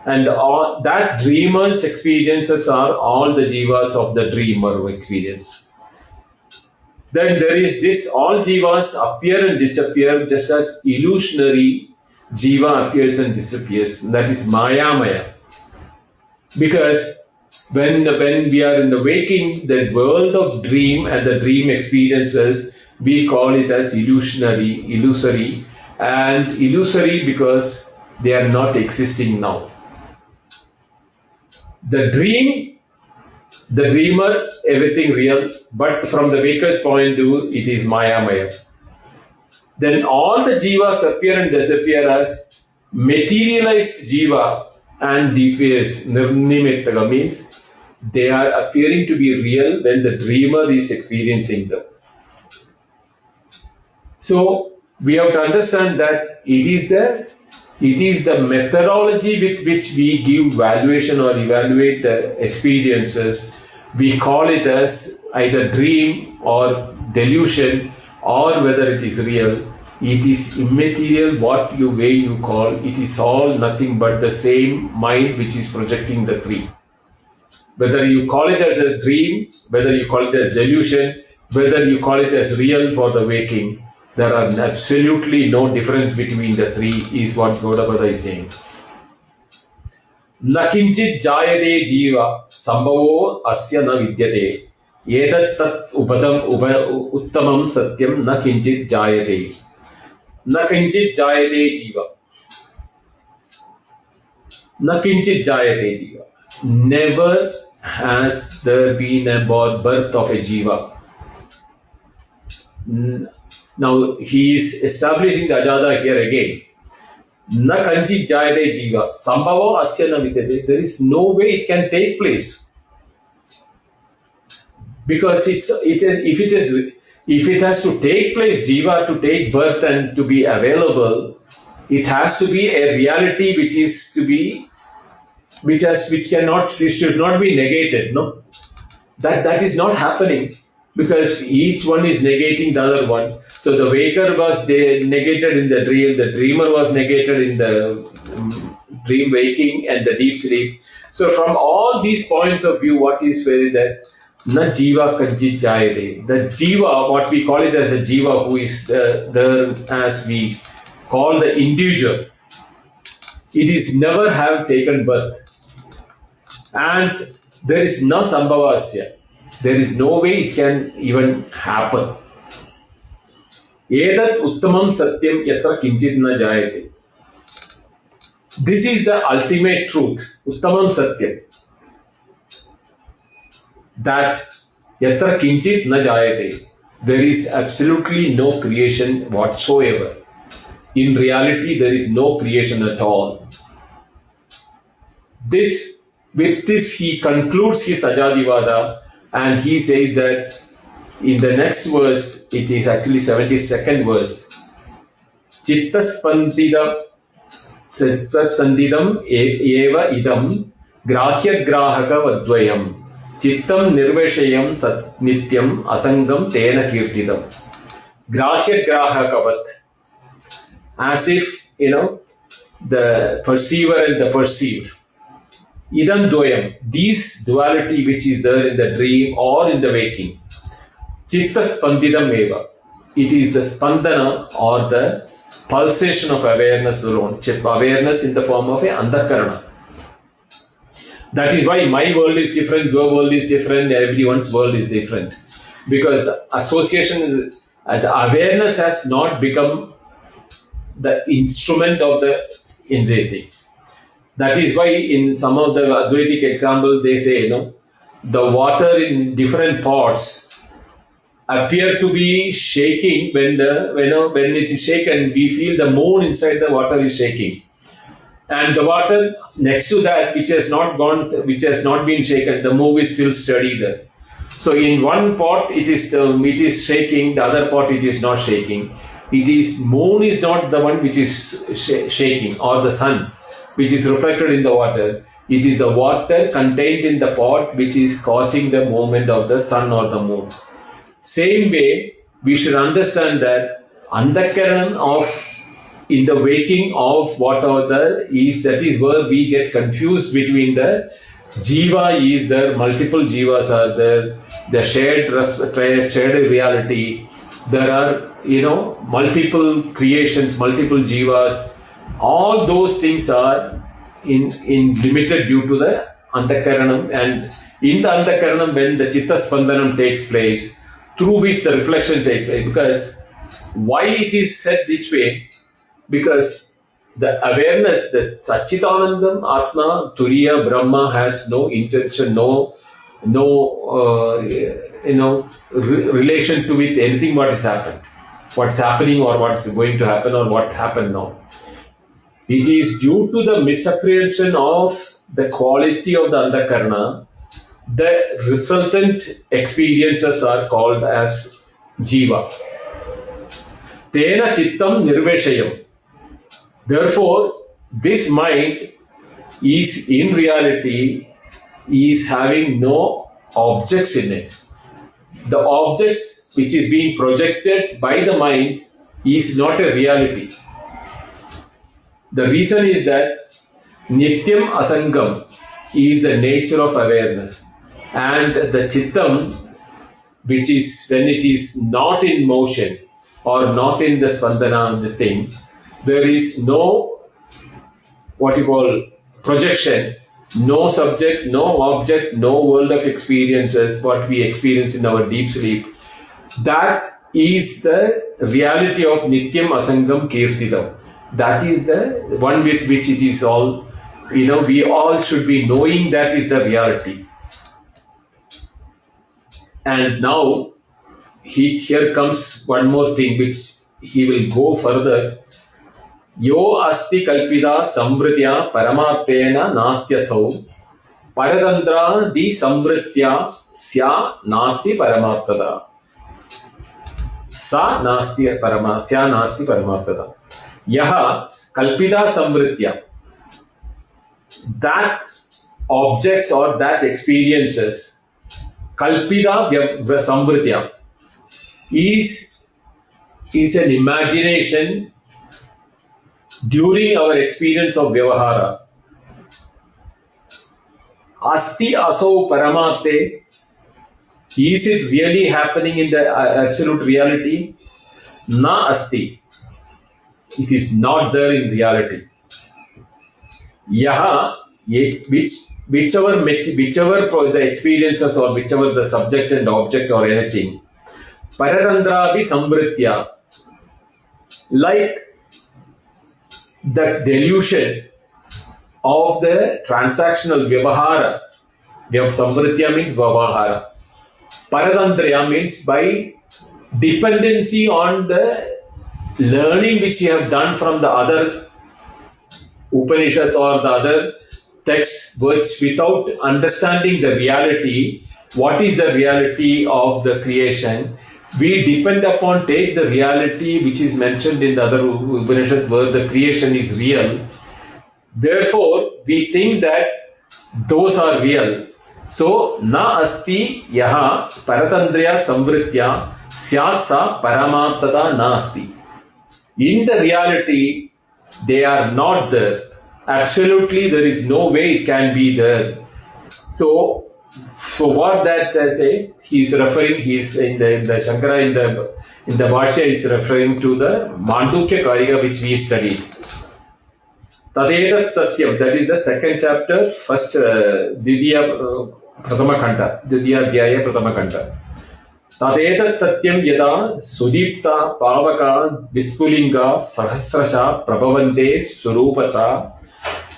and all, that dreamer's experiences are all the jivas of the dreamer experience. Then there is this all jivas appear and disappear just as illusionary jiva appears and disappears. That is maya maya. Because when, when we are in the waking, the world of dream and the dream experiences, we call it as illusionary, illusory, and illusory because they are not existing now. The dream, the dreamer, everything real, but from the waker's point of view, it is Maya Maya. Then all the jivas appear and disappear as materialized jiva and deepas, nirnimittaka means they are appearing to be real when the dreamer is experiencing them. So we have to understand that it is the it is the methodology with which we give valuation or evaluate the experiences. We call it as either dream or delusion or whether it is real. It is immaterial what you way you call, it is all nothing but the same mind which is projecting the three. Whether you call it as a dream, whether you call it as delusion, whether you call it as real for the waking, there are absolutely no difference between the three, is what Gaudapada is saying. न jayade jiva जीव सम्भवो na vidyate विद्यते tat upadam uttamam satyam उत्तमं jayade. न किञ्चित् जायते जीव न किञ्चित् जायते जीव never has there been a birth of a jiva now he is establishing the Ajada here again. Na kanchi jayade jiva. Sambhava asya na There is no way it can take place. Because it's, it is, if it is if it has to take place, jiva to take birth and to be available, it has to be a reality which is to be which has which cannot should not be negated, no? That that is not happening because each one is negating the other one. So the waker was negated in the dream, the dreamer was negated in the um, dream waking and the deep sleep. So from all these points of view, what is very that na jiva kanjit jayade. The jiva, what we call it as the jiva, who is the, the as we call the individual, it is never have taken birth, and there is no sambhavasya. There is no way it can even happen. Edat uttamam satyam yatra kinchit na jayate. This is the ultimate truth, uttamam satyam. That yatra kinchit na jayate. There is absolutely no creation whatsoever. In reality, there is no creation at all. This, with this, he concludes his Ajadivada and he says that in the next verse, it is actually 72nd verse. Chittaspandidam Chittastandidam eva idam vadvayam Chittam nirveshayam sat nityam asangam tena kirtidam As if, you know, the perceiver and the perceived idam doyam, this duality which is there in the dream or in the waking, chitta spandidam eva. It is the spandana or the pulsation of awareness alone, awareness in the form of a andakarana. That is why my world is different, your world is different, everyone's world is different. Because the association, the awareness has not become the instrument of the indriya that is why in some of the Advaitic examples they say, you know, the water in different pots appear to be shaking when the when, when it is shaken, we feel the moon inside the water is shaking. And the water next to that, which has not gone, which has not been shaken, the moon is still steady there. So in one pot it is um, it is shaking, the other pot it is not shaking. It is moon is not the one which is sh- shaking, or the sun, which is reflected in the water. It is the water contained in the pot which is causing the movement of the sun or the moon. Same way, we should understand that andakaran of in the waking of whatever the is that is where we get confused between the jiva is there, multiple jivas are there, the shared shared reality. There are you know multiple creations, multiple jivas. All those things are in, in limited due to the Antakaranam and in the Antakaranam when the Chitta Spandanam takes place, through which the reflection takes place. Because why it is said this way? Because the awareness that Sachitanandam, Atma, Turiya, Brahma has no intention, no no uh, you know re- relation to with anything what has happened, what's happening or what's going to happen or what happened now. It is due to the misapprehension of the quality of the antakarna, the resultant experiences are called as jiva. Tena chittam nirveshayam. Therefore, this mind is in reality is having no objects in it. The objects which is being projected by the mind is not a reality. The reason is that Nityam Asangam is the nature of awareness. And the Chittam, which is when it is not in motion or not in the Spandana, the thing, there is no what you call projection, no subject, no object, no world of experiences, what we experience in our deep sleep. That is the reality of Nityam Asangam Kirtidam. That is the one with which it is all, you know, we all should be knowing that is the reality. And now, he, here comes one more thing which he will go further. यो अस्ति कल्पिता संवृत्या परमात्मेन नास्त्यसौ। परतन्त्रादिसंवृत्या स्या नास्ति परमार्थता सा नास्ति परमा, स्या नास्ति परमार्थता यह कल्पिता संवृत्या। That objects or that experiences kalpita samvritya is is an imagination during our experience of व्यवहार अस्थि असौ परमाते is it really happening in the absolute reality ना अस्थि it is not there in reality यहाँ एक विच विच अवर विच अवर द एक्सपीरियंसेस और which our the subject and object और anything परतंत्रा भी like the delusion of the transactional vyavahara. Samvritya means vyavahara. Paratantraya means by dependency on the learning which you have done from the other Upanishad or the other texts which without understanding the reality, what is the reality of the creation, we depend upon take the reality which is mentioned in the other Upanishad where the creation is real. Therefore, we think that those are real. So, na asti yaha paratandriya samvritya syat sa paramartada na asti. In the reality, they are not there. Absolutely, there is no way it can be there. So, so what that uh, say, he is referring, he is in the, in the Shankara in the in the Bhashya is referring to the Mandukya Karika which we studied. Tadetat Satyam, that is the second chapter, first uh, Didiya uh, Pratama Kanta, Didiya Dhyaya Pratama Kanta. तदेतत् सत्यं यदा सुदीप्ता पावका विस्फुलिङ्गा सहस्रशा प्रभवन्ते स्वरूपता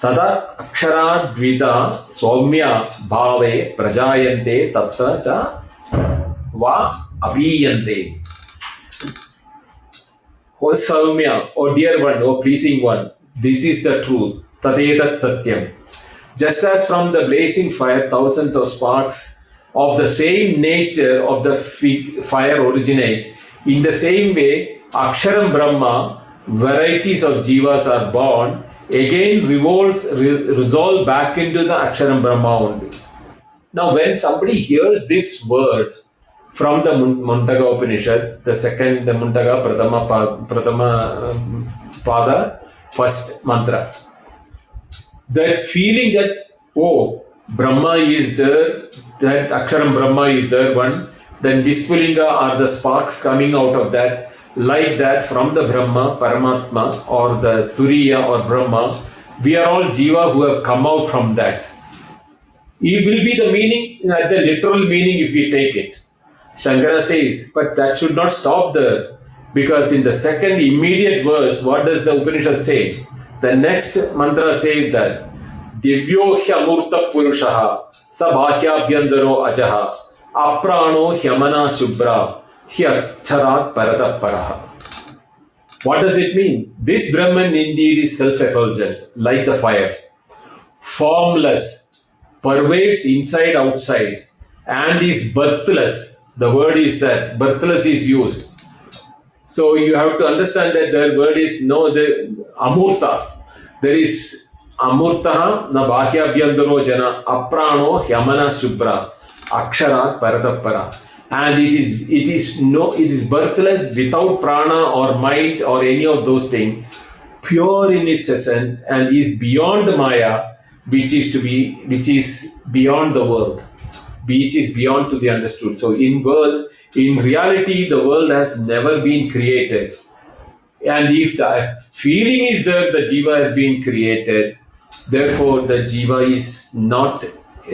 तदा अक्षराद्विता सौम्या भावे प्रजायन्ते तत्र च va abhiyante. O Saumya, O dear one, O pleasing one, this is the truth. Tadetat Satyam. Just as from the blazing fire thousands of sparks of the same nature of the fire originate, in the same way, Aksharam Brahma, varieties of jivas are born, again revolves, re- resolve back into the Aksharam Brahma only. Now, when somebody hears this word from the Mundaga Upanishad, the second, the Mundaga Pratama, Pratama um, Pada, first mantra, that feeling that, oh, Brahma is there, that Aksharam Brahma is there, one, then Vispulinga are the sparks coming out of that, like that from the Brahma, Paramatma, or the Turiya or Brahma, we are all Jiva who have come out from that. It will be the meaning, uh, the literal meaning if we take it. Shankara says, but that should not stop there. Because in the second immediate verse, what does the Upanishad say? The next mantra says that Divyo Hyamurta Purushaha Sabhahyabhyandaro Ajaha Aprano Hyamana Hyacharat Parataparaha. What does it mean? This Brahman indeed is self effulgent, like the fire, formless, pervades inside outside, and is birthless. The word is that birthless is used. So you have to understand that the word is no the amurta. There is amurtaha na bahyabhyandaro jana aprano hyamana subra aksharat paratapara and it is it is no it is birthless without prana or mind or any of those things. Pure in its essence and is beyond the maya which is to be which is beyond the world. Which is beyond to be understood. So in world in reality the world has never been created. And if the feeling is there the jiva has been created therefore the jiva is not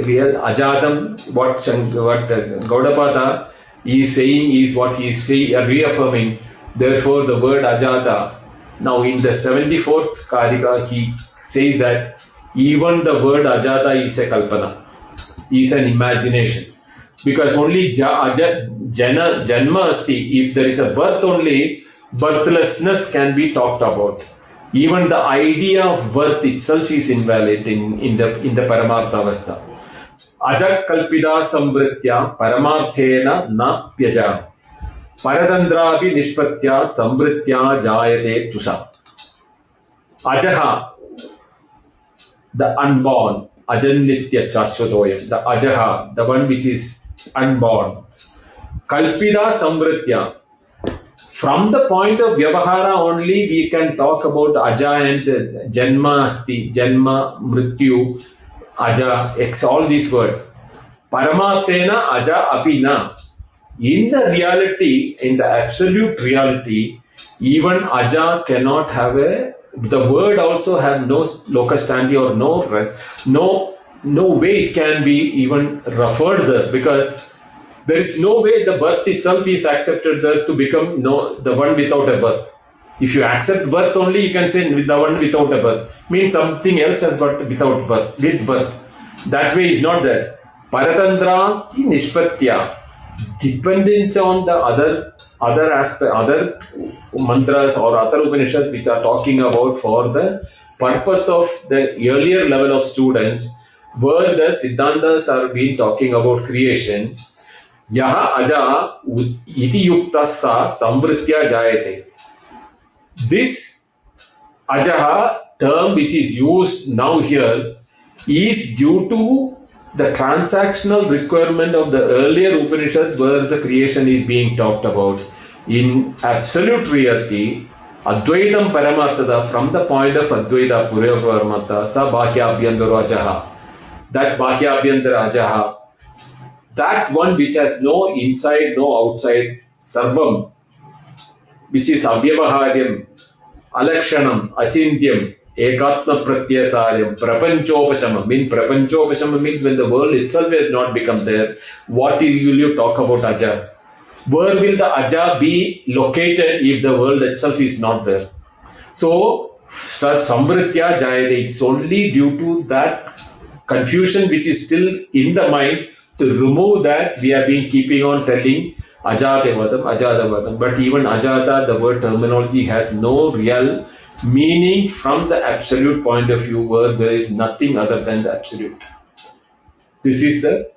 real ajadam what what Gaudapada is saying is what he is reaffirming. Therefore the word ajada now in the 74th karika he says that even the word ajada is a kalpana is an imagination. Because only ja, aja, jana, janma asti if there is a birth only birthlessness can be talked about. Even the idea of birth itself is invalid in, in the in the paramartha avastha अजकल्पिता संवृत्या परमार्थेन न त्यज। परतंत्रा निष्पत्या संवृत्या जायते tussah. Azha the unborn अजन नित्य शाश्वत the Azha the one which is unborn कल्पिता संवृत्या फ्रॉम द पॉइंट ऑफ़ व्यवहार only we can talk about अजा एंड जन्म अस्ति, जन्म, मृत्यु। Aja, X, all these words. Paramatena aja apina. In the reality, in the absolute reality, even aja cannot have a, the word also have no locus standi or no, no, no way it can be even referred there because there is no way the birth itself is accepted there to become no, the one without a birth. If you accept birth only, you can say with the one without a birth. Means something else has got without birth, with birth. That way is not there. Paratantra nispatya. Dependence on the other other aspect, other mantras or other Upanishads which are talking about for the purpose of the earlier level of students, where the Siddhantas are being talking about creation, yaha aja iti yuktasa samvritya jayate. This ajaha term which is used now here is due to the transactional requirement of the earlier Upanishads where the creation is being talked about. In absolute reality, Advaitam Paramartada from the point of Advaita Purya Paramarta, Sa Bhahyabhyandara Ajaha. That Bhahyabhyandara Ajaha, that one which has no inside, no outside, Sarvam, विच इस अव्यवहार्यम अलक्षण अचिंत्यम एकात्म प्रत्यसार्यम प्रपंचोपशम mean प्रपंचोपशम mean when the world itself is not become there what is you'll you talk about अजा where will the अजा be located if the world itself is not there so समृद्धिया जायते it's only due to that confusion which is still in the mind to remove that we are been keeping on telling Ajatavadam. But even Ajata, the word terminology has no real meaning from the absolute point of view where there is nothing other than the absolute. This is the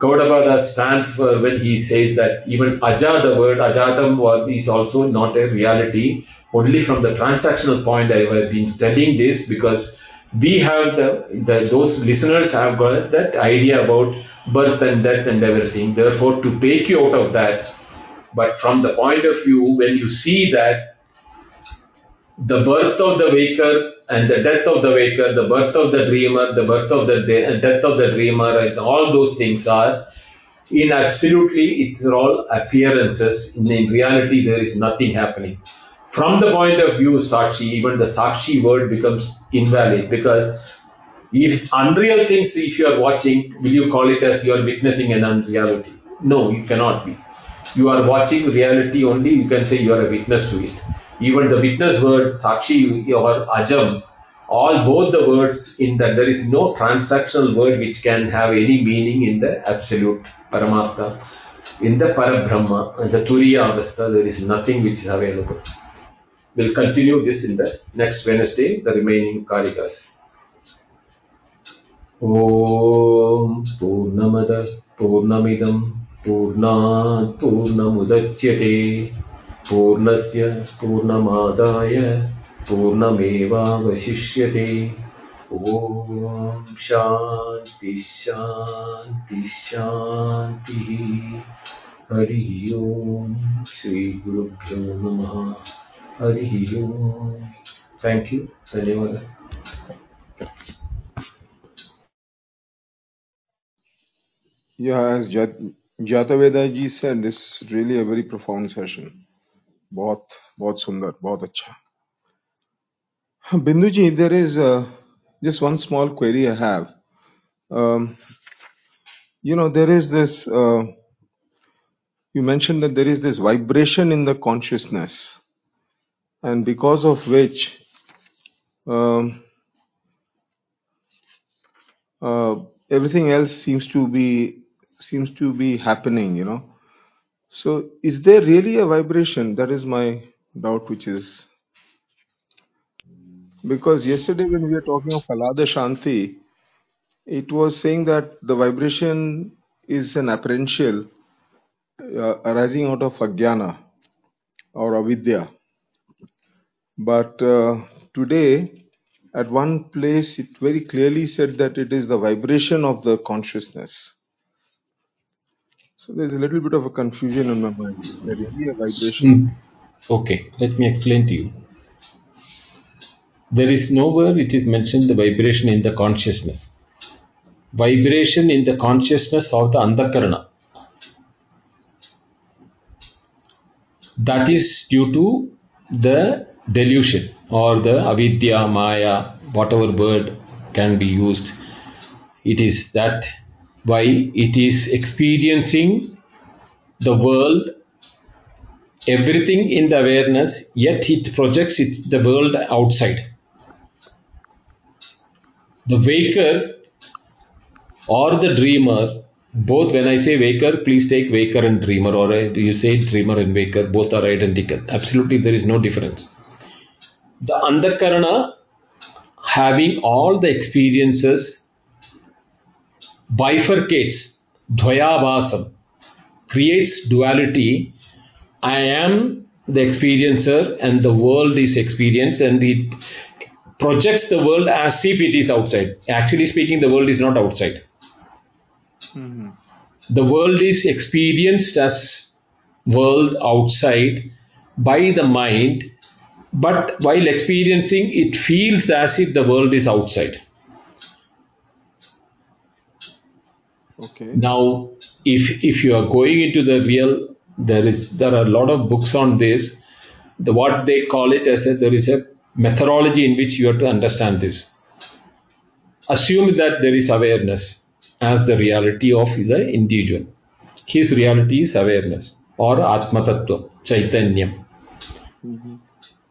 Gaudapada stand for when he says that even Aja, the word Ajatam is also not a reality. Only from the transactional point I have been telling this because we have the, the those listeners have got that idea about birth and death and everything. Therefore, to take you out of that, but from the point of view when you see that the birth of the waker and the death of the waker, the birth of the dreamer, the birth of the de- death of the dreamer, and all those things are in absolutely it's all appearances. In, in reality, there is nothing happening. From the point of view Sakshi, even the Sakshi word becomes invalid because if unreal things, if you are watching, will you call it as you are witnessing an unreality? No, you cannot be. You are watching reality only, you can say you are a witness to it. Even the witness word, Sakshi or Ajam, all both the words in that there is no transactional word which can have any meaning in the absolute Paramartha. In the Parabrahma, in the Turiya Avastha, there is nothing which is available. We'll continue this in the next Wednesday, the remaining Karikas. ॐ पूर्णमदः पूर्णमिदं पूर्णात् पूर्णमुदच्यते पूर्णस्य पूर्णमादाय पूर्णमेवावशिष्यते ॐ शान्ति शान्ति हरिः ॐ श्रीगुरुभ्यो नमः हरिः ॐ थैंक यू धन्यवादः Yeah, as Jat, Jataveda ji said, this is really a very profound session. बहुत बहुत सुंदर बहुत अच्छा Bindu ji, there is uh, just one small query I have. Um, you know, there is this. Uh, you mentioned that there is this vibration in the consciousness, and because of which um, uh, everything else seems to be seems to be happening. You know, so is there really a vibration? That is my doubt, which is because yesterday when we were talking of Halada Shanti, it was saying that the vibration is an apparential uh, arising out of ajnana or avidya. But uh, today, at one place, it very clearly said that it is the vibration of the consciousness. So there's a little bit of a confusion in my mind. Is there really a vibration? Mm. Okay, let me explain to you. There is nowhere it is mentioned the vibration in the consciousness. Vibration in the consciousness of the antakarana. That is due to the delusion or the avidya, maya, whatever word can be used. It is that why it is experiencing the world, everything in the awareness, yet it projects it, the world outside. The waker or the dreamer, both when I say waker, please take waker and dreamer, or you say dreamer and waker, both are identical. Absolutely, there is no difference. The antakarana, having all the experiences, bifurcates, dvayabhasam, creates duality. I am the experiencer and the world is experienced and it projects the world as if it is outside. Actually speaking, the world is not outside. Mm-hmm. The world is experienced as world outside by the mind, but while experiencing, it feels as if the world is outside. Okay. Now, if if you are going into the real, there is there are a lot of books on this. The what they call it as a there is a methodology in which you have to understand this. Assume that there is awareness as the reality of the individual. His reality is awareness or Atma Tattva, Chaitanyam. Mm-hmm.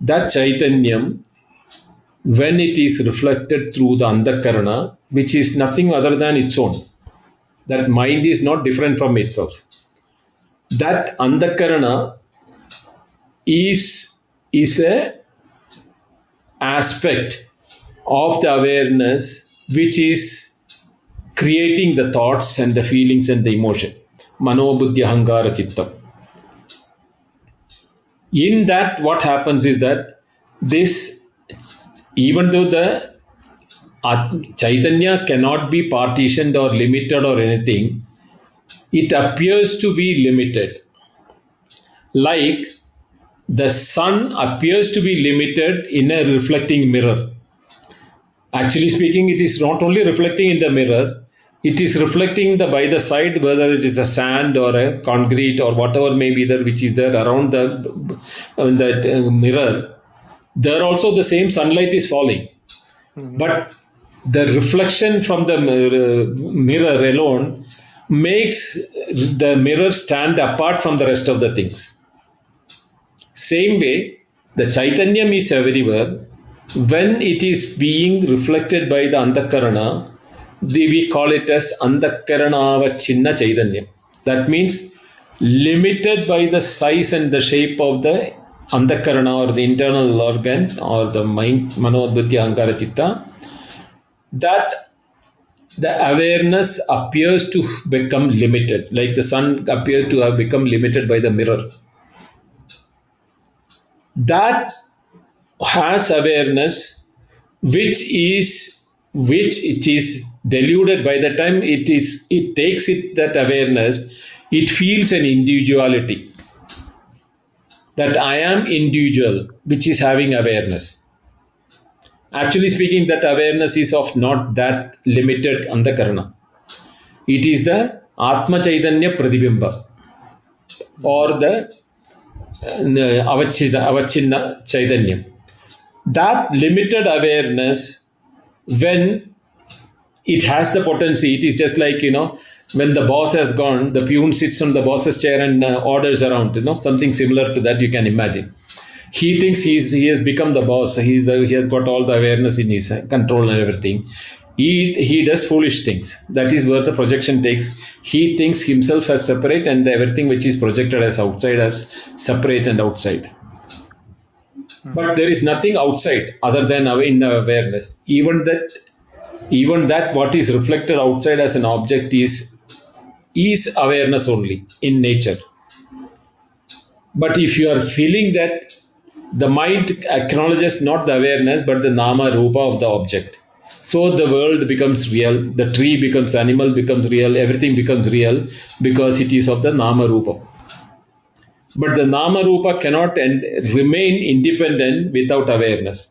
That Chaitanyam, when it is reflected through the Andakarana, which is nothing other than its own, That mind is not different from itself. That andakarana is, is a aspect of the awareness which is creating the thoughts and the feelings and the emotion. Manobuddhi Ahankara Chittam. In that, what happens is that this, even though the uh, Chaitanya cannot be partitioned or limited or anything, it appears to be limited. Like the sun appears to be limited in a reflecting mirror. Actually speaking, it is not only reflecting in the mirror, it is reflecting the by the side whether it is a sand or a concrete or whatever may be there which is there around the uh, that uh, mirror. There also the same sunlight is falling. Mm-hmm. but the reflection from the mirror alone makes the mirror stand apart from the rest of the things. Same way the chaitanyam is everywhere. When it is being reflected by the antakarana we call it as Andakaranavachinna Chaitanyam. That means limited by the size and the shape of the Andakarana or the internal organ or the mind, Manodbuddhi Ahankara Chitta, that the awareness appears to become limited, like the sun appears to have become limited by the mirror. That has awareness which is which it is deluded by the time it is it takes it that awareness it feels an individuality. That i am individual which is having awareness. Actually speaking that awareness is of not that limited andakarana it is the atma chaitanya pratibimba. Or the uh, avachinna chaitanya. That limited awareness when it has the potency, it is just like, you know, when the boss has gone, the peon sits on the boss's chair and uh, orders around, you know, something similar to that you can imagine. He thinks he's, he has become the boss, he's the, he has got all the awareness in his uh, control and everything. He, he does foolish things. That is where the projection takes. He thinks himself as separate and everything which is projected as outside as separate and outside. Hmm. But there is nothing outside other than in awareness. Even that, even that what is reflected outside as an object is is awareness only in nature. But if you are feeling that the mind acknowledges not the awareness but the nama rupa of the object. So the world becomes real, the tree becomes animal becomes real, everything becomes real because it is of the nama rupa. But the Nama Rupa cannot end, remain independent without awareness.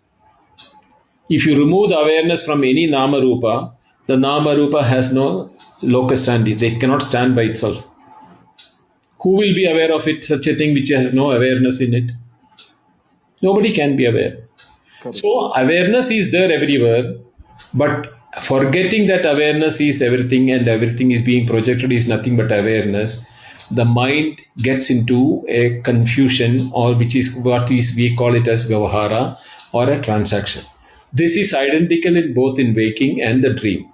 If you remove the awareness from any Nama Rupa, the Nama Rupa has no locus standi. They cannot stand by itself. Who will be aware of it, such a thing which has no awareness in it? Nobody can be aware. Correct. So, awareness is there everywhere, but forgetting that awareness is everything and everything is being projected is nothing but awareness the mind gets into a confusion or which is what is we call it as vyavahara or a transaction. This is identical in both in waking and the dream.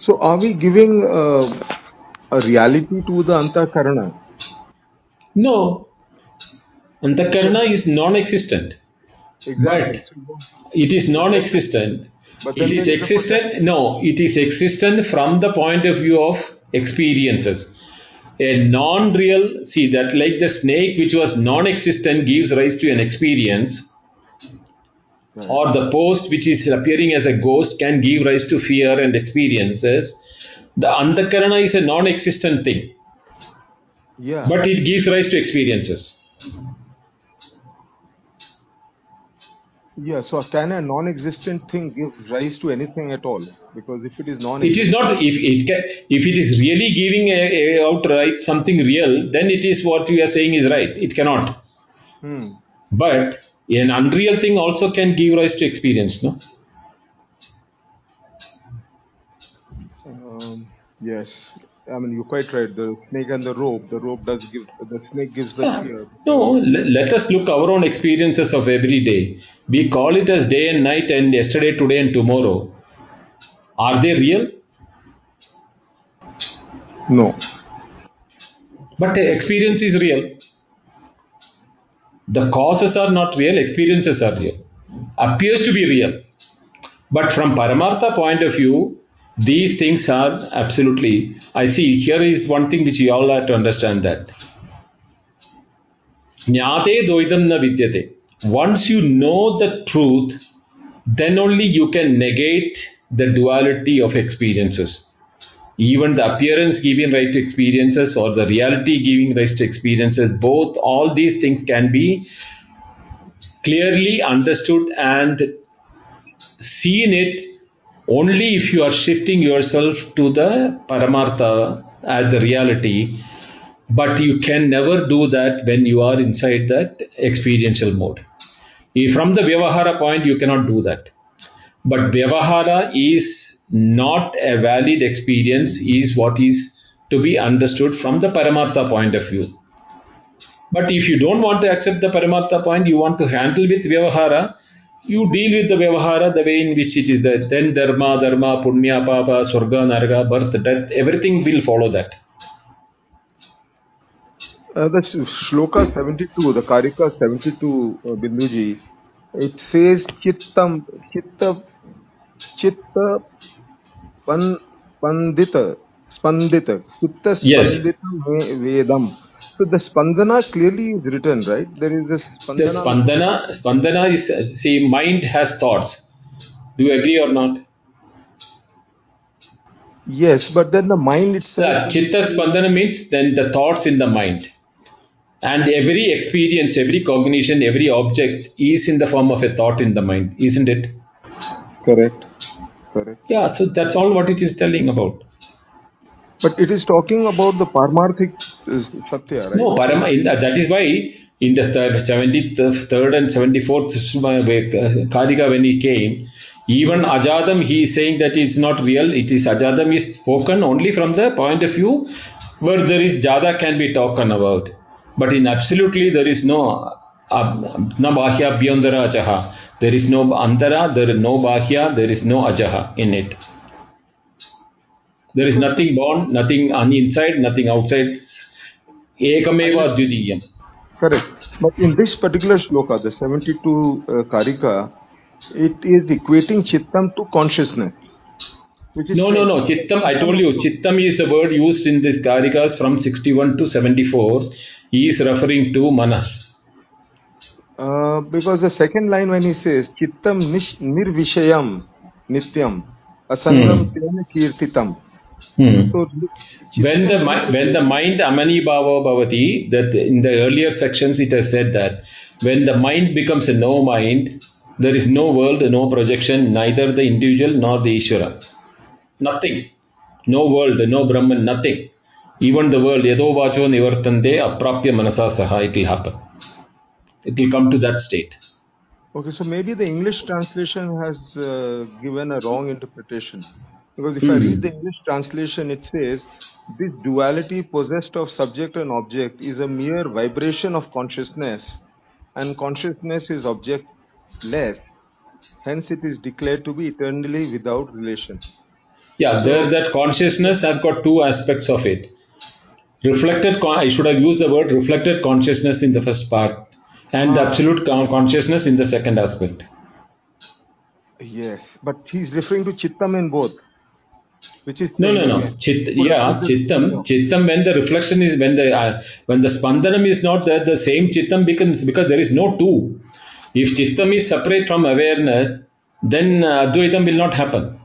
So are we giving uh, a reality to the antakarana? No. Antakarana is non-existent. Exactly. But it is non-existent. But it is existent. No, it is existent from the point of view of experiences. A non real, see that like the snake which was non existent gives rise to an experience, right. or the post which is appearing as a ghost can give rise to fear and experiences. The antakarana is a non existent thing. Yeah. But it gives rise to experiences. Yeah, so can a non-existent thing give rise to anything at all? Because if it is non, existent. it is not. If it can, if it is really giving a, a outright something real, then it is what you are saying is right. It cannot. Hmm. But an unreal thing also can give rise to experience, no? Um, yes. I mean, you're quite right. The snake and the rope. The rope does give. The snake gives the fear. No, let us look our own experiences of every day. We call it as day and night, and yesterday, today, and tomorrow. Are they real? No. But experience is real. The causes are not real, experiences are real. Appears to be real. But from Paramartha point of view, these things are absolutely. I see here is one thing which you all have to understand that. Dvaitam na vidyate. Once you know the truth, then only you can negate the duality of experiences. Even the appearance giving rise to experiences or the reality giving rise to experiences, both all these things can be clearly understood and seen it only if you are shifting yourself to the Paramartha as the reality, but you can never do that when you are inside that experiential mode. If from the Vyavahara point, you cannot do that. But Vyavahara is not a valid experience, is what is to be understood from the Paramartha point of view. But if you don't want to accept the Paramartha point, you want to handle with Vyavahara, you deal with the Vyavahara the way in which it is there. Then Dharma, Dharma, Punya, Papa, Swarga, Narga, birth, death, everything will follow that. Uh, the shloka 72, the Karika 72, uh, Binduji, it says Chittam, Chitta, Chitta pan, Pandita, Spandita, Chitta Yes. Vedam. So the Spandana clearly is written, right? There is this The Spandana. Spandana, Spandana is, see, mind has thoughts. Do you agree or not? Yes, but then the mind itself. Chitta Spandana means then the thoughts in the mind. And every experience, every cognition, every object is in the form of a thought in the mind, isn't it? Correct. Correct. Yeah, so that's all what it is telling about. But it is talking about the Parmarthic uh, Satya, right? No, Parama, in, that is why in the third- 73rd and 74th Sma- uh, Karika when he came, even Ajadam he is saying that it's not real, it is Ajadam is spoken only from the point of view where there is Jada can be talked about. But in absolutely there is no uh, na Bahya Bhyandara Ajaha. There is no Andara, there is no Bahya, there is no Ajaha in it. There is nothing born, nothing on inside, nothing outside. Ekameva. Correct. But in this particular shloka, the 72 uh, Karika, it is equating Chittam to consciousness. No, no, no. Chittam, I told you, Chittam is the word used in this Karikas from 61 to 74. He is referring to Manas. Uh, because the second line when he says Chittam nish, nirvishayam nityam asangam Hmm. kirtitam. Hmm. So When the when the mind amani bhava bhavati, that in the earlier sections it has said that when the mind becomes a no mind, there is no world, no projection, neither the individual nor the Ishvara. Nothing. No world, no Brahman, nothing. Even the world, yado vacho nivartante aprapya manasa saha, it will happen. It will come to that state. Okay, so maybe the English translation has uh, given a wrong interpretation. Because if I Hmm. read the English translation, it says this duality possessed of subject and object is a mere vibration of consciousness, and consciousness is objectless. Hence, it is declared to be eternally without relation. Yeah, there that consciousness have got two aspects of it. Reflected, con- I should have used the word reflected consciousness in the first part, and Ah. absolute consciousness in the second aspect. Yes, but he's referring to Chittam in both, which is No, no, no. Chit, yeah, chittam, chittam. When the reflection is when the uh, when the spandanam is not there, the same chittam becomes because there is no two. If chittam is separate from awareness, then uh, Advaitam will not happen.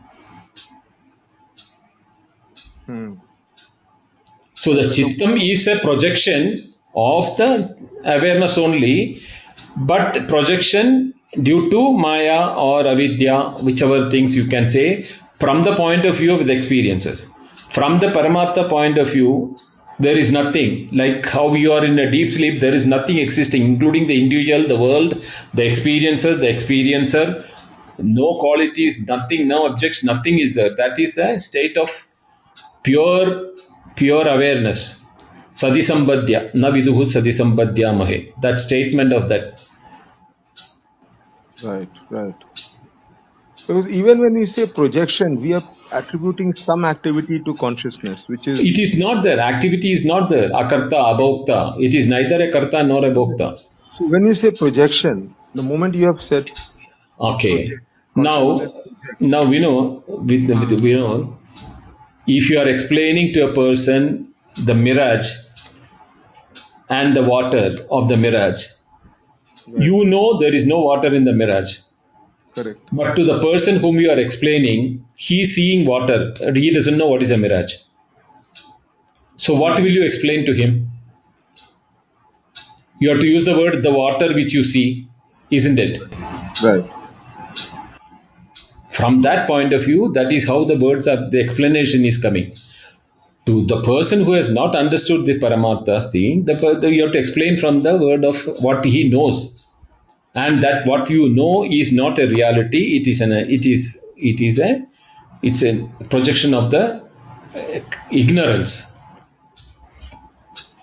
Hmm. So the chittam is a projection of the awareness only, but projection due to maya or avidya, whichever things you can say, from the point of view of the experiences. From the Paramartha point of view, there is nothing. Like how you are in a deep sleep, there is nothing existing, including the individual, the world, the experiences, the experiencer. No qualities, nothing, no objects, nothing is there. That is a state of pure pure awareness sadisambadya na viduhu sadisambadya mahe that statement of that Right, right. Because even when we say projection, we are attributing some activity to consciousness, which is It is not there. Activity is not there. Akarta, abhokta. It is neither a karta nor a bhokta. so when you say projection, the moment you have said Okay. Now, now we know, with, with, we know, if you are explaining to a person the mirage and the water of the mirage, you know there is no water in the mirage. correct, But to the person whom you are explaining, he is seeing water. He doesn't know what is a mirage. So what will you explain to him? You have to use the word the water which you see, isn't it? right, From that point of view, that is how the words are, the explanation is coming. To the person who has not understood the Paramatma thing, the, the, you have to explain from the word of what he knows. And that what you know is not a reality, it is an it is it is a it's a projection of the ignorance.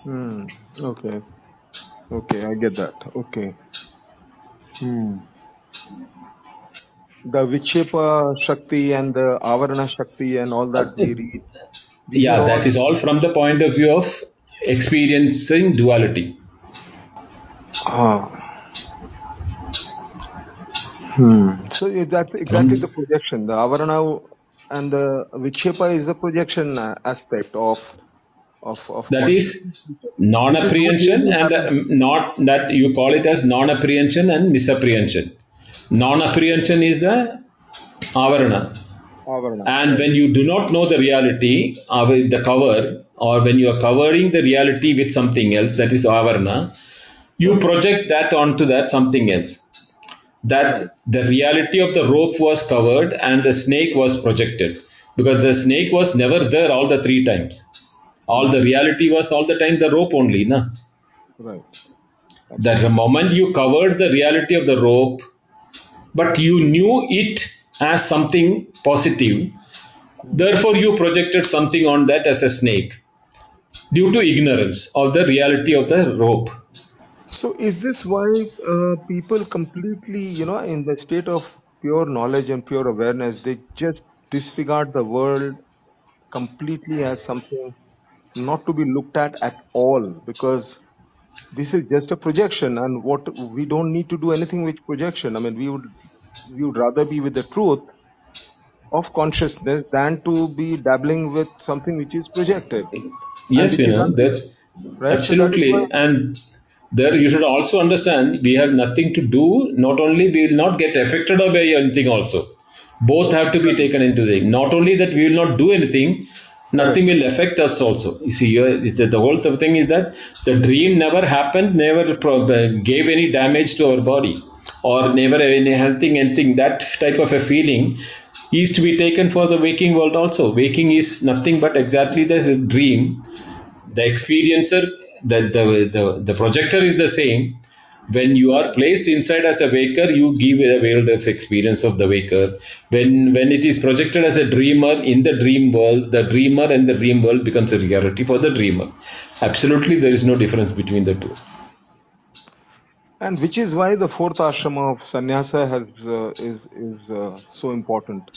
Hmm. Okay. Okay, I get that. Okay. Hmm. The Vikshepa Shakti and the Avarana Shakti and all that we read. Yeah, that is all from the point of view of experiencing duality. Ah. Hmm. So that's exactly the projection. The Avarana and the Vikshepa is the projection aspect of of of That is non-apprehension and uh, not that you call it as non-apprehension and misapprehension. Non-apprehension is the Avarana. And when you do not know the reality, uh, with the cover, or when you are covering the reality with something else, that is avarana, you project that onto that something else. That the reality of the rope was covered and the snake was projected because the snake was never there all the three times. All the reality was all the time the rope only, na. Right. That the moment you covered the reality of the rope, but you knew it as something positive, therefore you projected something on that as a snake due to ignorance of the reality of the rope. So is this why uh, people completely, you know, in the state of pure knowledge and pure awareness, they just disregard the world completely as something not to be looked at at all because this is just a projection and what we don't need to do anything with projection. I mean, we would would rather be with the truth of consciousness than to be dabbling with something which is projected. Yes, you know, that right? So absolutely. why- And there you should also understand we have nothing to do, not only we will not get affected by anything also. Both have to be taken into the not only that we will not do anything, nothing will affect us also. You see, you- the, the whole thing is that the dream never happened, never pro- gave any damage to our body, or never anything, anything. That type of a feeling is to be taken for the waking world also. Waking is nothing but exactly the dream the experiencer the, the, the, the projector is the same when you are placed inside as a waker you give a world of experience of the waker when when it is projected as a dreamer in the dream world the dreamer and the dream world becomes a reality for the dreamer absolutely there is no difference between the two and which is why the fourth ashrama of sannyasa has, uh, is, is uh, so important.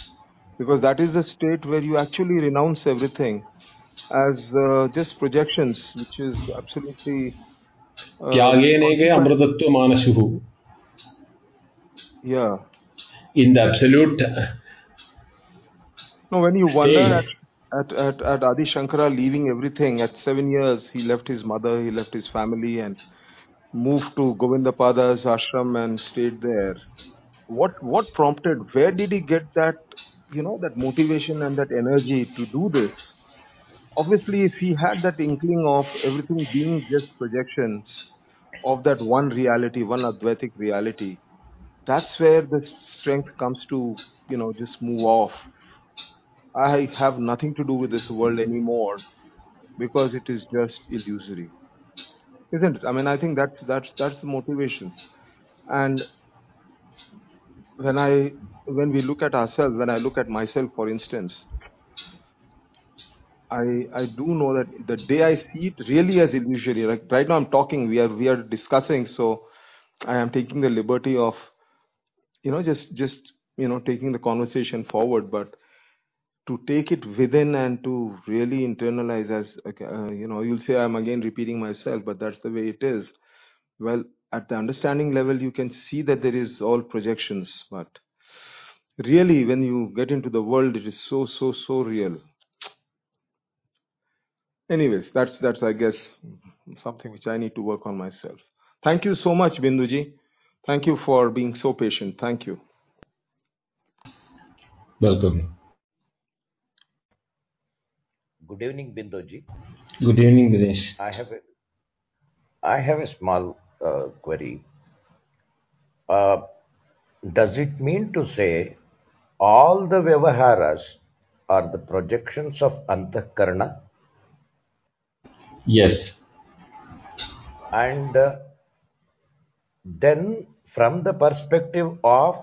Because that is the state where you actually renounce everything as uh, just projections, which is absolutely. Uh, yeah. In the absolute. Uh, no, when you state. wonder at, at, at, at Adi Shankara leaving everything, at seven years, he left his mother, he left his family, and moved to Govindapada's ashram and stayed there. What what prompted? Where did he get that? You know that motivation and that energy to do this. Obviously, if he had that inkling of everything being just projections of that one reality, one Advaitic reality, that's where the strength comes to you know just move off. I have nothing to do with this world anymore because it is just illusory, isn't it? I mean, I think that's that's that's the motivation. And when I when we look at ourselves, when I look at myself, for instance, I I do know that the day I see it really as illusory. Like right now, I'm talking, we are we are discussing, so I am taking the liberty of you know just just you know taking the conversation forward, but to take it within and to really internalize as uh, you know you'll say i'm again repeating myself but that's the way it is. Well at the understanding level you can see that there is all projections but really when you get into the world it is so so so real. Anyways that's that's i guess something which i need to work on myself. Thank you so much binduji thank you for being so patient. Thank you. Welcome. Good evening, Binduji. Good evening, Ganesh. I have a, I have a small uh, query. Uh, does it mean to say all the Vyavaharas are the projections of Antahkarana Yes. and uh, then from the perspective of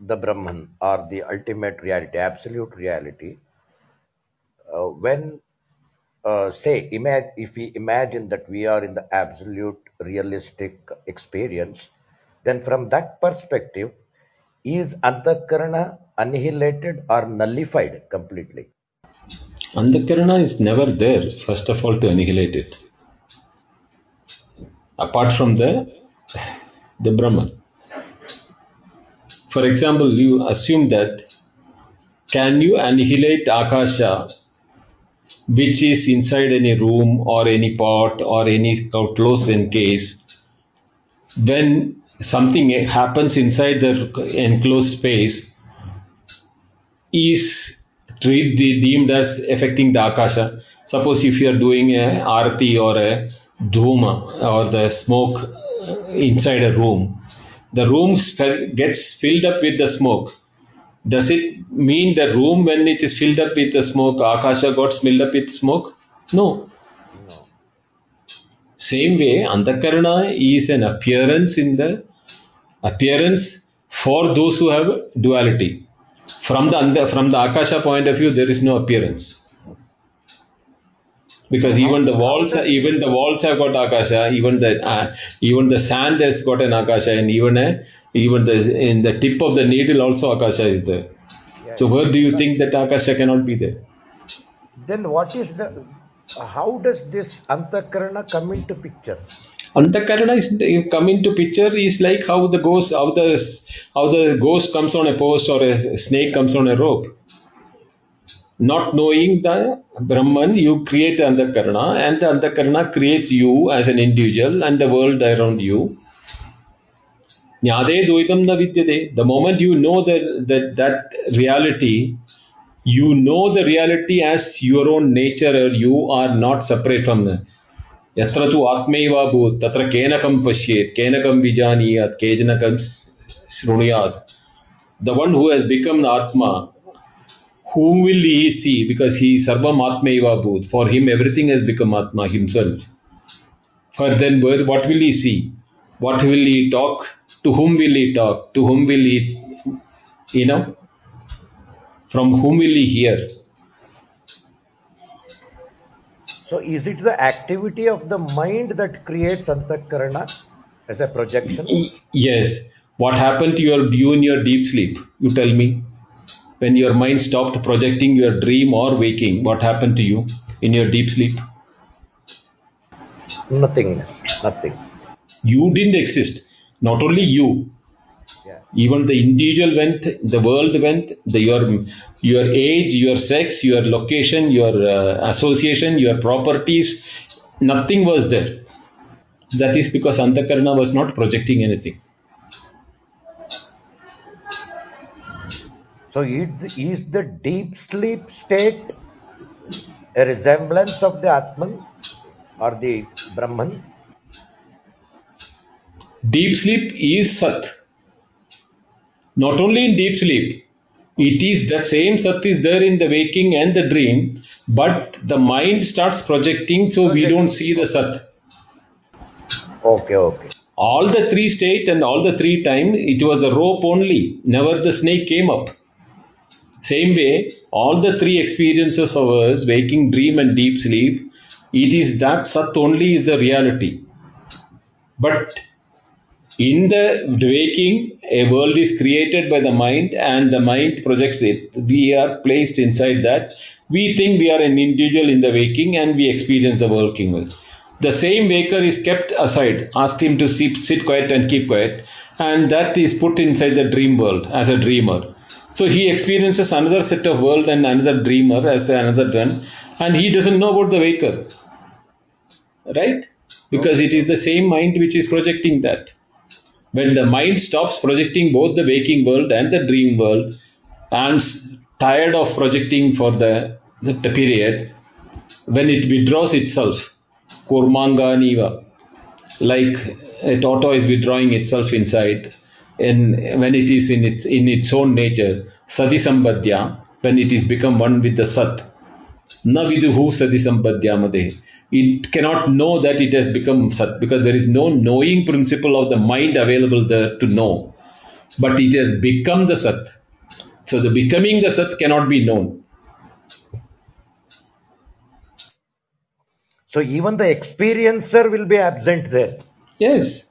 the Brahman or the ultimate reality, absolute reality, when uh, say imag- if we imagine that we are in the absolute realistic experience then from that perspective is antakarana annihilated or nullified completely Andakarana is never there, first of all, to annihilate it. Apart from the, the Brahman. For example, you assume that can you annihilate Akasha, which is inside any room or any pot or any closed encase, when something happens inside the enclosed space, is treat the, deemed as affecting the akasha. Suppose if you are doing a arati or a dhuma or the smoke inside a room, the room gets filled up with the smoke. Does it mean the room when it is filled up with the smoke, akasha got filled up with smoke? No. no Same way, antakarana is an appearance in the appearance for those who have duality. From the from the akasha point of view, there is no appearance because even the walls, even the walls have got akasha. Even the uh, even the sand has got an akasha, and even a, even the in the tip of the needle also akasha is there. So where do you think that akasha cannot be there? then what is the how does this antakarana come into picture Antakarana is come into picture is like how the ghost how the how the ghost comes on a post or a snake comes on a rope. Not knowing the Brahman, you create Antakarana and the Antakarana creates you as an individual and the world around you. ज्ञाते द्वैतम न विद्यते the moment you know that reality you know the reality is your own nature you are not separate from यत्र तु आत्मैव अभूत् तत्र केनकं पश्येत् केनकं विजानीयात् केचनकं शृणुयात् the one who has become atma whom will he see because ही सर्वम् आत्मैव अभूत् for him everything has become आत्मा himself for then what will he see what will he talk to whom will he talk to whom will he you know from whom will he hear so is it the activity of the mind that creates antakarana as a projection Yes. What happened to your you in your deep sleep? You tell me. When your mind stopped projecting your dream or waking, what happened to you in your deep sleep? nothing nothing You didn't exist. Not only you, yeah even the individual went, the world went, the, your your age, your sex, your location, your uh, association, your properties, nothing was there. That is because Antakarana was not projecting anything. So is the deep sleep state a resemblance of the Atman or the Brahman? Deep sleep is Sat. Not only in deep sleep, it is the same Sat is there in the waking and the dream, but the mind starts projecting, so we don't see the Sat. Okay, okay. All the three state and all the three time, it was the rope only, never the snake came up. Same way, all the three experiences of us, waking, dream, and deep sleep, it is that Sat only is the reality. But In the waking, a world is created by the mind and the mind projects it. We are placed inside that. We think we are an individual in the waking and we experience the working world. The same waker is kept aside, asked him to sit, sit quiet and keep quiet, and that is put inside the dream world as a dreamer. So he experiences another set of world and another dreamer as another one, and he doesn't know about the waker. Right? Because it is the same mind which is projecting that. When the mind stops projecting both the waking world and the dream world, and tired of projecting for the, the, the period, when it withdraws itself, kurmanga niva, like a tortoise withdrawing itself inside, and when it is in its in its own nature, sati sambadhya, when it is become one with the sat, na viduhu sati sambadhya made it cannot know that it has become Sat because there is no knowing principle of the mind available there to know. But it has become the Sat. So the becoming the Sat cannot be known. So even the experiencer will be absent there. Yes.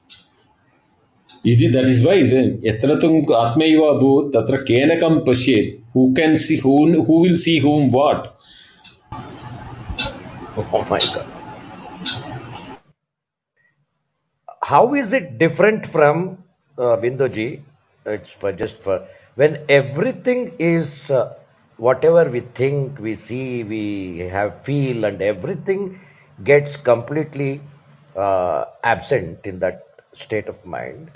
that is why yatra tum atmaiva bhut tatra kenakam pashyet. Who can see who who will see whom what? Oh my God. How is it different from uh? It's for just for when everything is uh, whatever we think, we see, we have feel, and everything gets completely uh, absent in that state of mind.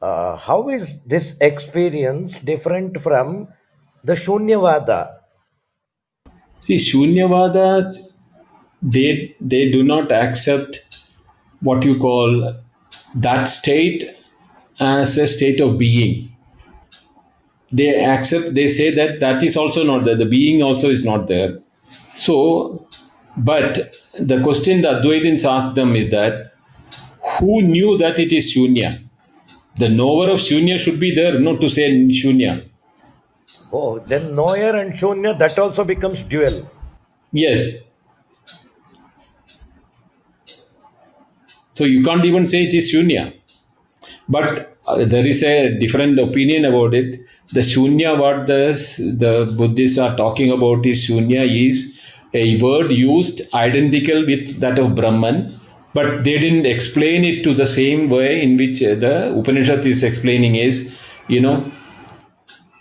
Uh, how is this experience different from the Shunyavada? See, Shunyavada they they do not accept what you call that state as a state of being. They accept they say that that is also not there the being also is not there. So but the question that Advaitins asked them is that who knew that it is shunya? The knower of shunya should be there not to say shunya. Oh then knower and shunya that also becomes dual. Yes So you can't even say it is shunya. But uh, there is a different opinion about it. The shunya, what the, the Buddhists are talking about is shunya is a word used identical with that of Brahman, but they didn't explain it to the same way in which uh, the Upanishad is explaining is, you know,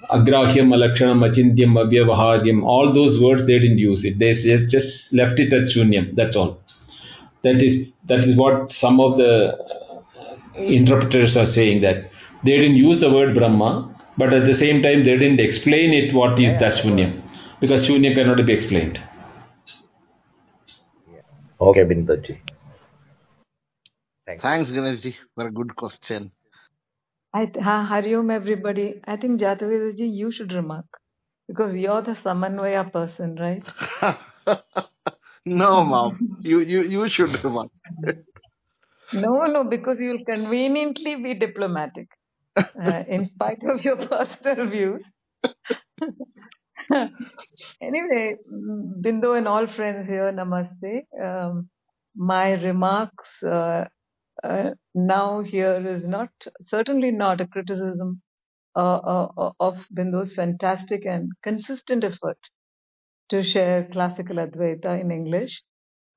agrahyam, alakshanam, achintyam, avyavaharyam, all those words they didn't use it. They just, left it at shunyam, that's all. That is that is what some of the uh, interpreters are saying that they didn't use the word Brahma, but at the same time they didn't explain it what is that Shunya, because Shunya cannot be explained. Okay, Binduji. Thanks, Thanks Ganeshji, for a good question. I Hariom, everybody. I think Jatavedaji, you should remark because you're the Samanvaya person, right? No, mom. You you you should have one. no, no, because you'll conveniently be diplomatic, uh, in spite of your personal views. anyway, Bindu and all friends here, namaste. Um, my remarks uh, uh, now here is not certainly not a criticism uh, uh, of Bindu's fantastic and consistent effort to share classical Advaita in English.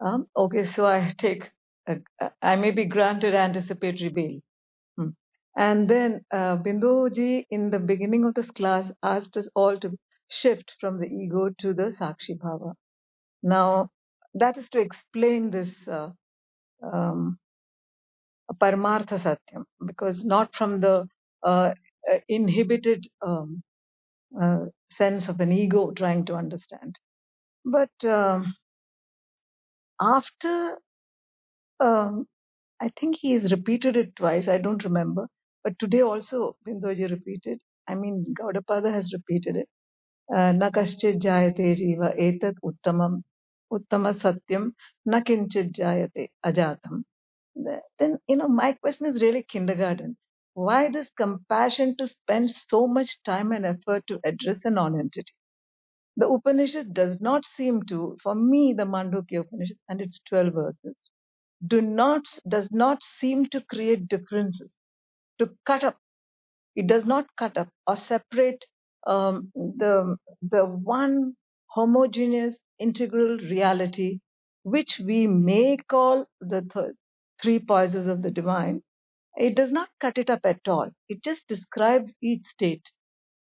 Um, okay, so I take, a, I may be granted anticipatory bail. Hmm. And then uh, Binduji, in the beginning of this class, asked us all to shift from the ego to the Sakshi Bhava. Now, that is to explain this uh, um, Paramartha Satyam, because not from the uh, uh inhibited um, uh, sense of an ego trying to understand. But um, after, um, I think he has repeated it twice, I don't remember, but today also Binduji repeated, I mean Gaudapada has repeated it. Uh, Nakasche jayate jiva जीव uttamam uttama satyam न किञ्चित् जायते then you know my question is really kindergarten why this compassion to spend so much time and effort to address a non-entity the Upanishad does not seem to, for me, the Mandukya Upanishad and its 12 verses, do not, does not seem to create differences. to cut up. It does not cut up or separate um, the the one homogeneous integral reality which we may call the th- three poises of the divine. It does not cut it up at all. It just describes each state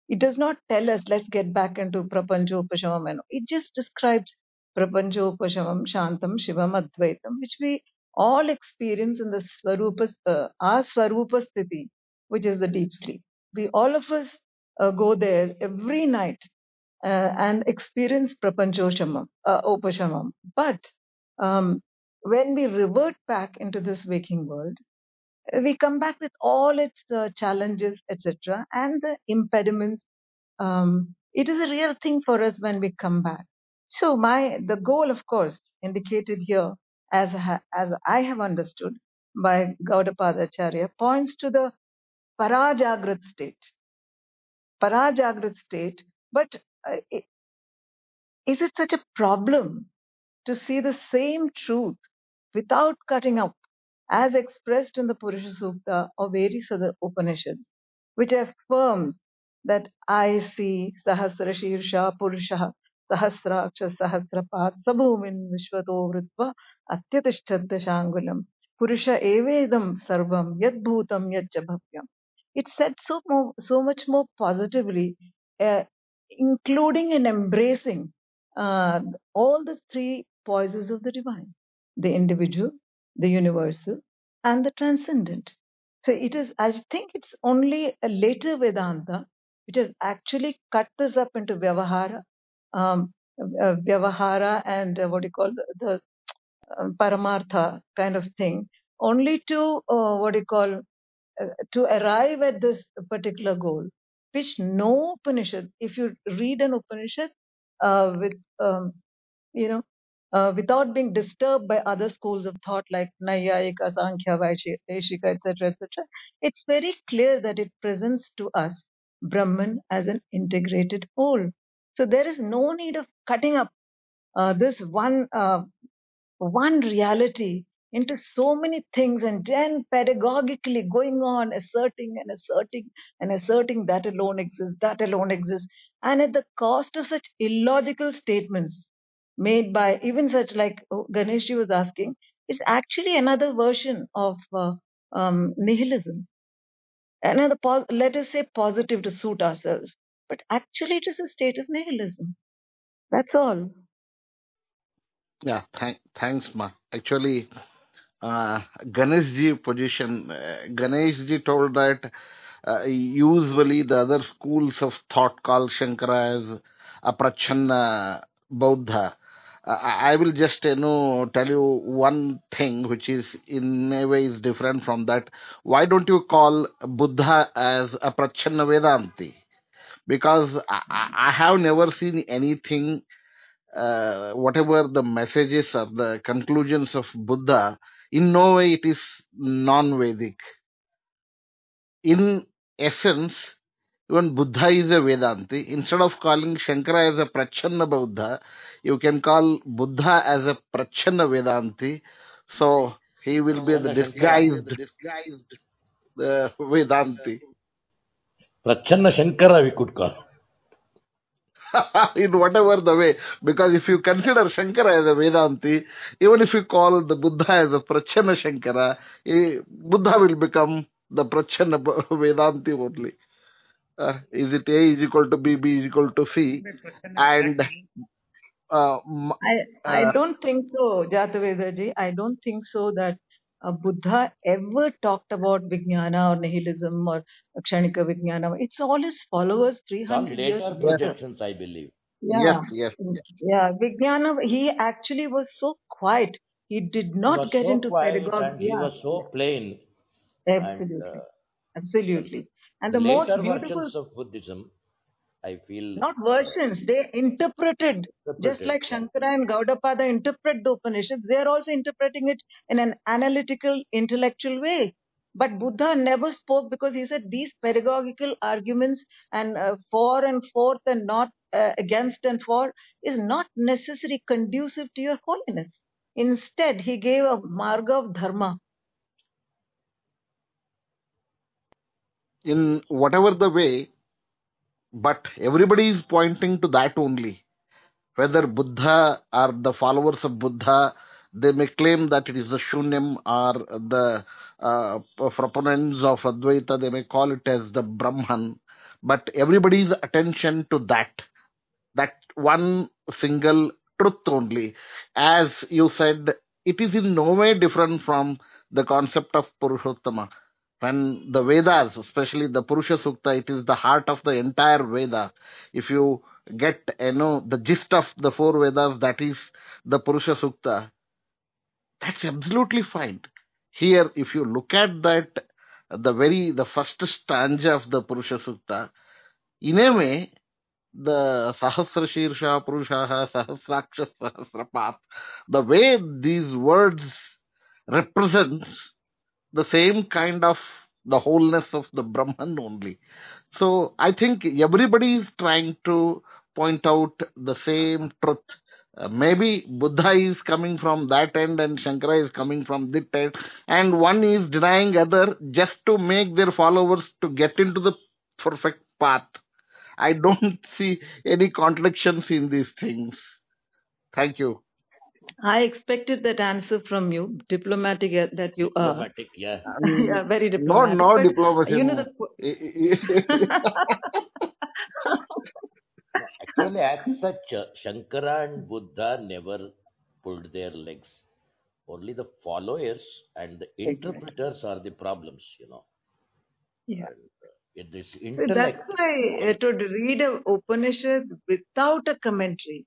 it does not tell us, let's get back into Prapanchopashamam. and- It just describes Prapanchopashamam, Shantam, Shivam, Advaitam, which we all experience in the Swarupa, uh, our which is the deep sleep. We all of us uh, go there every night uh, and experience Prapanchoshamam, uh, Opashamam. But um, when we revert back into this waking world, we come back with all its uh, challenges, etc., and the impediments. Um, it is a real thing for us when we come back. So my the goal, of course, indicated here, as as I have understood by Gaudapada Acharya, points to the parajagrat state. Parajagrat state, but uh, i- is it such a problem to see the same truth without cutting up? As expressed in the Purusha Sukta or various other Upanishads, which affirms that I see Sahasra Shirsha Purusha Sahasraksha Sahasrapad Sabhumin Vishwato Vritva Atyatishthadda Shangulam Purusha Evedam Sarvam Yad Bhutam Yad Bhavyam. It said so, more, so much more positively, uh, including and embracing uh, all the three poises of the divine the individual, the universal, and the transcendent. So it is, I think it's only a later Vedanta which has actually cut this up into Vyavahara, um, uh, Vyavahara and uh, what do you call the, the uh, Paramartha kind of thing, only to uh, what do you call uh, to arrive at this particular goal, which no Upanishad, if you read an Upanishad uh, with um, you know, uh, without being disturbed by other schools of thought like Naiyayika, Sankhya, Vaisheshika, etc., etc. It's very clear that it presents to us Brahman as an integrated whole. So there is no need of cutting up uh, this one uh, one reality into so many things and then pedagogically going on asserting and asserting and asserting that alone exists, that alone exists, and at the cost of such illogical statements made by even such like Ganeshji was asking, is actually another version of uh, um, nihilism. Another, let us say, positive to suit ourselves, but actually it is a state of nihilism. That's all. Yeah, thank, thanks, Ma. Actually, uh, Ganeshji position, uh, Ganeshji told that uh, usually the other schools of thought call Shankara as a Prachanna Buddha. I will just you know tell you one thing which is in a way is different from that. Why don't you call Buddha as a Prachanna Vedanti? Because I, I I have never seen anything uh, whatever the messages or the conclusions of Buddha, in no way it is non-Vedic. In essence, even Buddha is a Vedanti. Instead of calling Shankara as a Prachanna Buddha, you can call Buddha as a Prachanna Vedanti. So he will be the disguised, disguised uh, Vedanti. Prachanna Shankara we could call. in whatever the way. Because if you consider Shankara as a Vedanti, even if you call the Buddha as a Prachana Shankara, Buddha will become the Prachana B- Vedanti only. Uh, is it A is equal to B, B is equal to C? And uh, m- I, I uh, don't think so, Jatavedaji. I don't think so that uh, Buddha ever talked about Vijnana or nihilism or Kshanika Vijnana. It's all his followers Some 300 years later later. projections, I believe. Yeah, yes, yes, yeah. Vijnana, he actually was so quiet. He did not was get so into quiet pedagogy. and he was so plain. And absolutely, uh, absolutely. And the the most beautiful versions of Buddhism, I feel, not versions, they interpreted, just like Shankara and Gaudapada interpret the Upanishads, they are also interpreting it in an analytical, intellectual way. But Buddha never spoke because he said these pedagogical arguments and uh, for and forth and not uh, against and for is not necessarily conducive to your holiness. Instead, he gave a marga of dharma. In whatever the way, but everybody is pointing to that only. Whether Buddha or the followers of Buddha, they may claim that it is the Shunyam or the uh, proponents of Advaita, they may call it as the Brahman, but everybody's attention to that, that one single truth only. As you said, it is in no way different from the concept of Purushottama. When the Vedas, especially the Purusha Sukta, it is the heart of the entire Veda. If you get, you know, the gist of the four Vedas, that is the Purusha Sukta, that's absolutely fine. Here, if you look at that, the very, the first stanza of the Purusha Sukta, in a way, the Sahasra Shirsha Purushaha Sahasraksha Sahasrapat, the way these words represents the same kind of the wholeness of the Brahman only. So I think everybody is trying to point out the same truth. Uh, maybe Buddha is coming from that end and Shankara is coming from this end, and one is denying other just to make their followers to get into the perfect path. I don't see any contradictions in these things. Thank you. I expected that answer from you, diplomatic uh, that you are. Diplomatic, yeah. Yeah, very no, diplomatic. no but diplomacy. you know no. the. No, actually, as such, uh, Shankara and Buddha never pulled their legs. Only the followers and the interpreters are the problems, you know. Yeah. It is So intellect. that's why uh, to read a Upanishad without a commentary,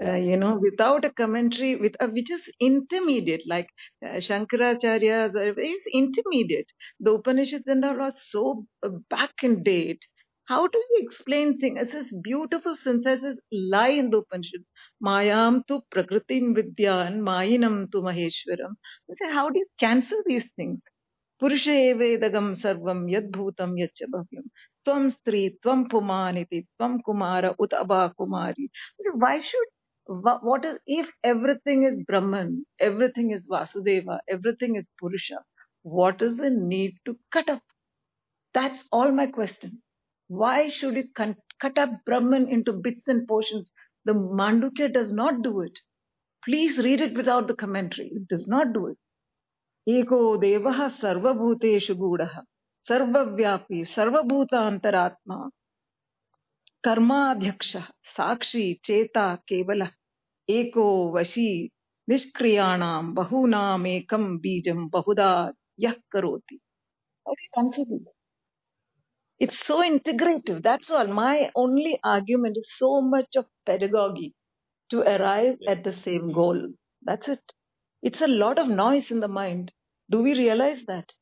uh, Yeah. you know, without a commentary, with uh, which is intermediate, like uh, Shankaracharya uh, is intermediate. The Upanishads and all are so uh, back in date. How do you explain things? This beautiful synthesis lie in the Upanishad. Mayam tu prakritim vidyan, mayinam tu maheshwaram. You say, how do you cancel these things? पुरुष एवेदगम सर्वम यद्भूतम यच्च भव्यम त्वं स्त्री त्वं पुमान् इति त्वं कुमार उत अबा कुमारी why should wha- what is if everything is brahman everything is vasudeva everything is purusha what is the need to cut up that's all my question why should you con- cut up brahman into bits and portions the mandukya does not do it please read it without the commentary it does not do it एको देवः सर्वभूतेषु गूढः सर्वव्यापी सर्वभूतान्तरात्मा कर्माध्यक्षः साक्षी चेता केवलः एको वशी निष्क्रियाणां बहूनामेकं बीजं बहुधा यः करोति How do you answer this? It's so integrative. That's all. My only argument is so much of pedagogy to arrive Yeah. at the same goal. That's it. It's a lot of noise in the mind. Do we realize that?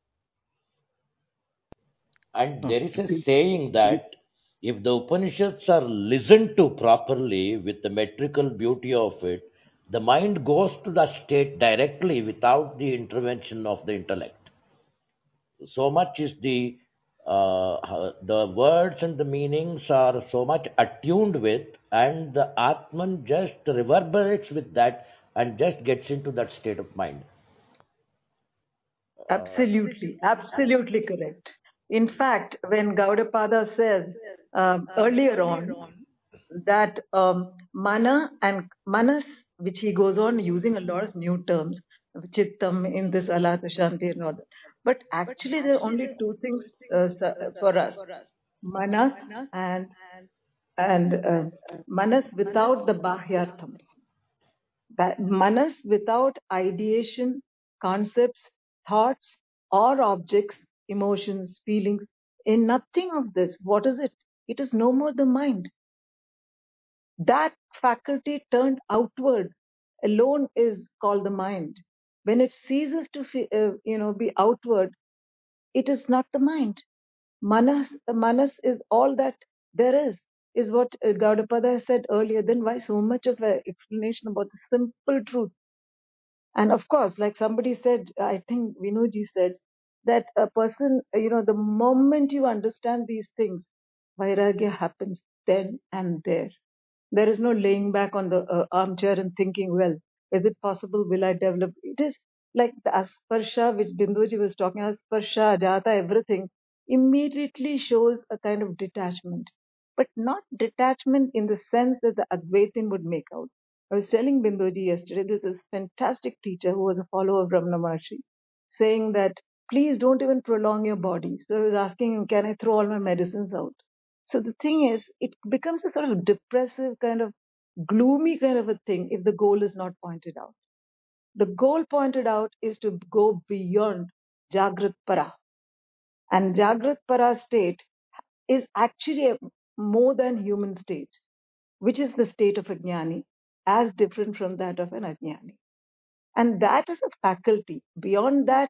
And No, there is it a is- saying that if the Upanishads are listened to properly with the metrical beauty of it, the mind goes to the state directly without the intervention of the intellect. So much is the uh, the words and the meanings are so much attuned with, and the Atman just reverberates with that and just gets into that state of mind. Uh, Absolutely, absolutely correct. In fact, when Gaudapada says um, earlier on that um, mana and manas, which he goes on using a lot of new terms, chittam in this alata shanti and all that. But actually, there are only two things uh, for us: manas and and uh, manas without the bahyartham. That manas without ideation, concepts, thoughts, or objects, emotions, feelings, in nothing of this. What is it? It is no more the mind. That faculty turned outward alone is called the mind. When it ceases to, uh, you know, be outward, it is not the mind. Manas, manas is all that there is, is what uh, Gaudapada said earlier. Then why so much of an explanation about the simple truth? And of course, like somebody said, I think Vinodji said, that a person, you know, the moment you understand these things, Vairagya happens then and there. There is no laying back on the uh, armchair and thinking, well, is it possible? Will I develop? It is like the asparsha which Binduji was talking, asparsha, jata, everything. immediately shows a kind of detachment, but not detachment in the sense that the Advaitin would make out. I was telling Binduji yesterday, this fantastic teacher who was a follower of Ramana Maharshi, saying that please don't even prolong your body. So I was asking him, can I throw all my medicines out? So the thing is, it becomes a sort of depressive kind of gloomy kind of a thing if the goal is not pointed out. The goal pointed out is to go beyond Jagrat Para. And Jagrat Para state is actually a more than human state, which is the state of a jnani, as different from that of an ajnani. And that is a faculty. Beyond that,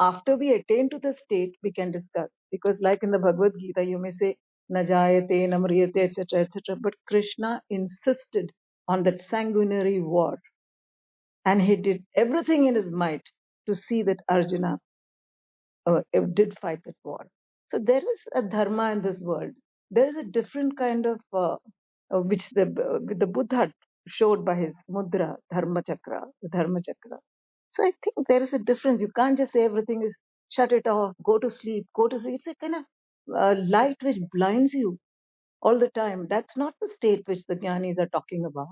after we attain to the state, we can discuss. Because, like in the Bhagavad Gita, you may say, Najayate, Namriyate, etc., etc. But Krishna insisted on that sanguinary war. And he did everything in his might to see that Arjuna uh, did fight that war. So there is a dharma in this world. There is a different kind of uh, uh, which the the Buddha showed by his mudra, dharma chakra, the dharma chakra. So I think there is a difference. You can't just say everything is shut it off, go to sleep, go to sleep. It's a kind of uh, light which blinds you all the time. That's not the state which the jnanis are talking about.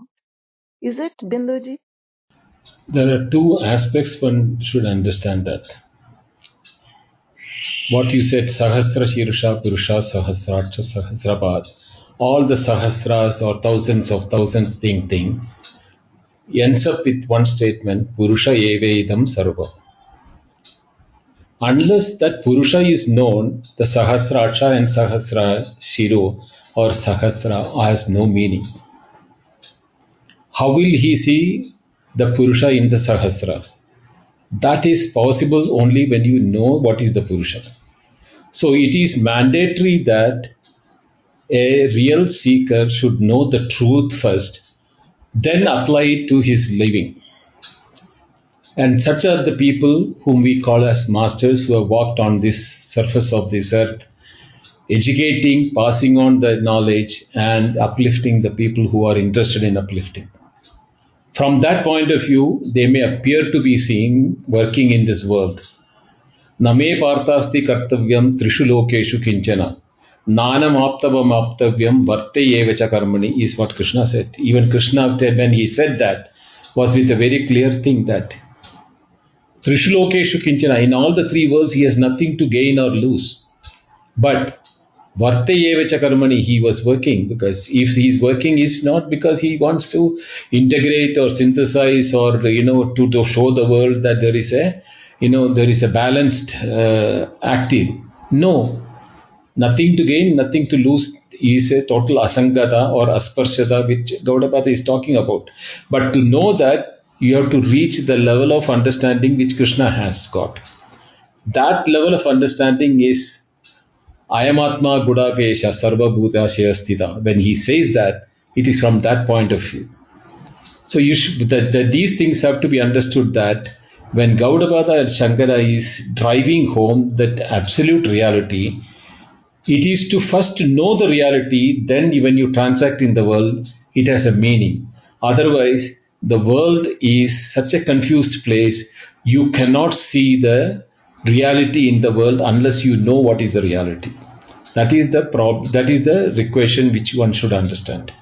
Is it, Binduji? There are two aspects one should understand that. What you said, Sahasra Shirusha Purusha Sahasracha Sahasrabad, all the Sahasras or thousands of thousands thing thing ends up with one statement, Purusha Evedam Sarva. Unless that Purusha is known, the Sahasracha and Sahasra Shiro or Sahasra has no meaning. How will he see the Purusha in the Sahasra? That is possible only when you know what is the Purusha. So it is mandatory that a real seeker should know the truth first, then apply it to his living. And such are the people whom we call as masters who have walked on this surface of this earth, educating, passing on the knowledge, and uplifting the people who are interested in uplifting. From that point of view, they may appear to be seen working in this world. Name partasti kartavyam trishu lokeshu kinchana. Nanamaptavamaptavyam varte yevacha karmani is what Krishna said. Even Krishna, when he said that, was with a very clear thing that Trishu lokeshu kinchana, in all the three worlds, he has nothing to gain or lose. But Vartayevacha karmani, he was working because if he is working, it's not because he wants to integrate or synthesize or, you know, to, to show the world that there is a, you know, there is a balanced uh, active. No, nothing to gain, nothing to lose is a total asangata or asparshata which Gaudapada is talking about. But to know that, you have to reach the level of understanding which Krishna has got. That level of understanding is Ayamatma Gudakesha Sarva Bhuta Shayastita. When he says that, it is from that point of view. So you should, that, these things have to be understood that when Gaudapada and Shankara is driving home that absolute reality, it is to first know the reality, then when you transact in the world, it has a meaning. Otherwise, the world is such a confused place, you cannot see the reality in the world unless you know what is the reality. That is the prob- that is the equation which one should understand.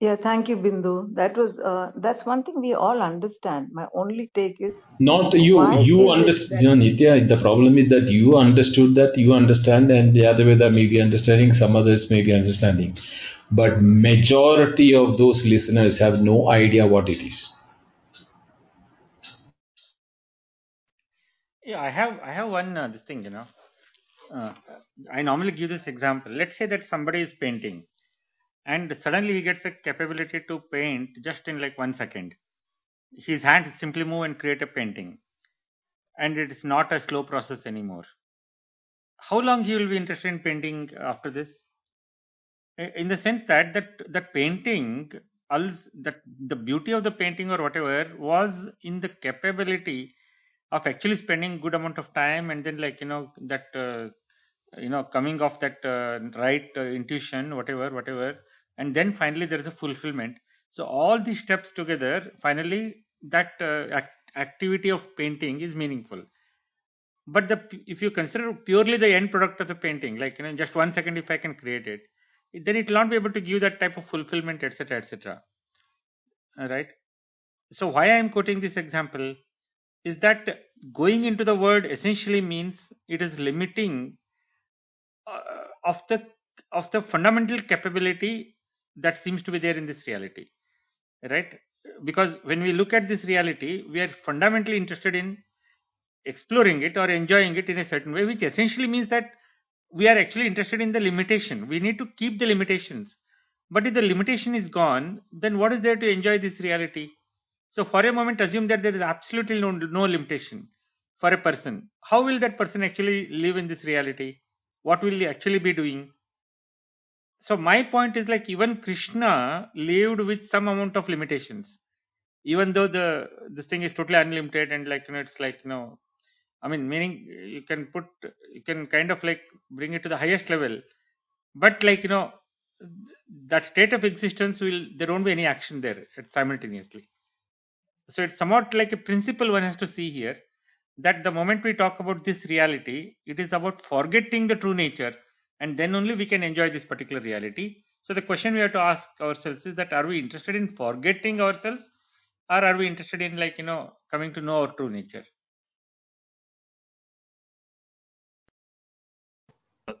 Yeah, thank you, Bindu. That was uh, that's one thing we all understand. My only take is Not you you is it understand Nitya, the problem is that you understood that you understand and the other way that may be understanding, some others may be understanding. But majority of those listeners have no idea what it is. Yeah, I have I have one uh, this thing, you know. Uh, I normally give this example. Let's say that somebody is painting, and suddenly he gets a capability to paint just in like one second. His hands simply move and create a painting, and it is not a slow process anymore. How long he will be interested in painting after this? In the sense that that that painting, that the beauty of the painting or whatever was in the capability of actually spending good amount of time and then like you know that uh, you know coming off that uh, right uh, intuition whatever whatever and then finally there is a fulfillment. So all these steps together finally that uh, act- activity of painting is meaningful. But the if you consider purely the end product of the painting, like you know, just one second if I can create it, then it will not be able to give that type of fulfillment, etc., etc. Right. So why I am quoting this example is that going into the word essentially means it is limiting uh, of the of the fundamental capability that seems to be there in this reality right because when we look at this reality we are fundamentally interested in exploring it or enjoying it in a certain way which essentially means that we are actually interested in the limitation. We need to keep the limitations. But if the limitation is gone then what is there to enjoy this reality? So for a moment assume that there is absolutely no, no limitation for a person. How will that person actually live in this reality? What will he actually be doing? So my point is like even krishna lived with some amount of limitations. Even though the this thing is totally unlimited and like you know it's like you know i mean meaning eh, you can put you can kind of like bring it to the highest level but like you know that state of existence will there won't be any action there simultaneously so it's somewhat like a principle one has to see here that the moment we talk about this reality, it is about forgetting the true nature, and then only we can enjoy this particular reality. So the question we have to ask ourselves is that are we interested in forgetting ourselves, or are we interested in like you know coming to know our true nature?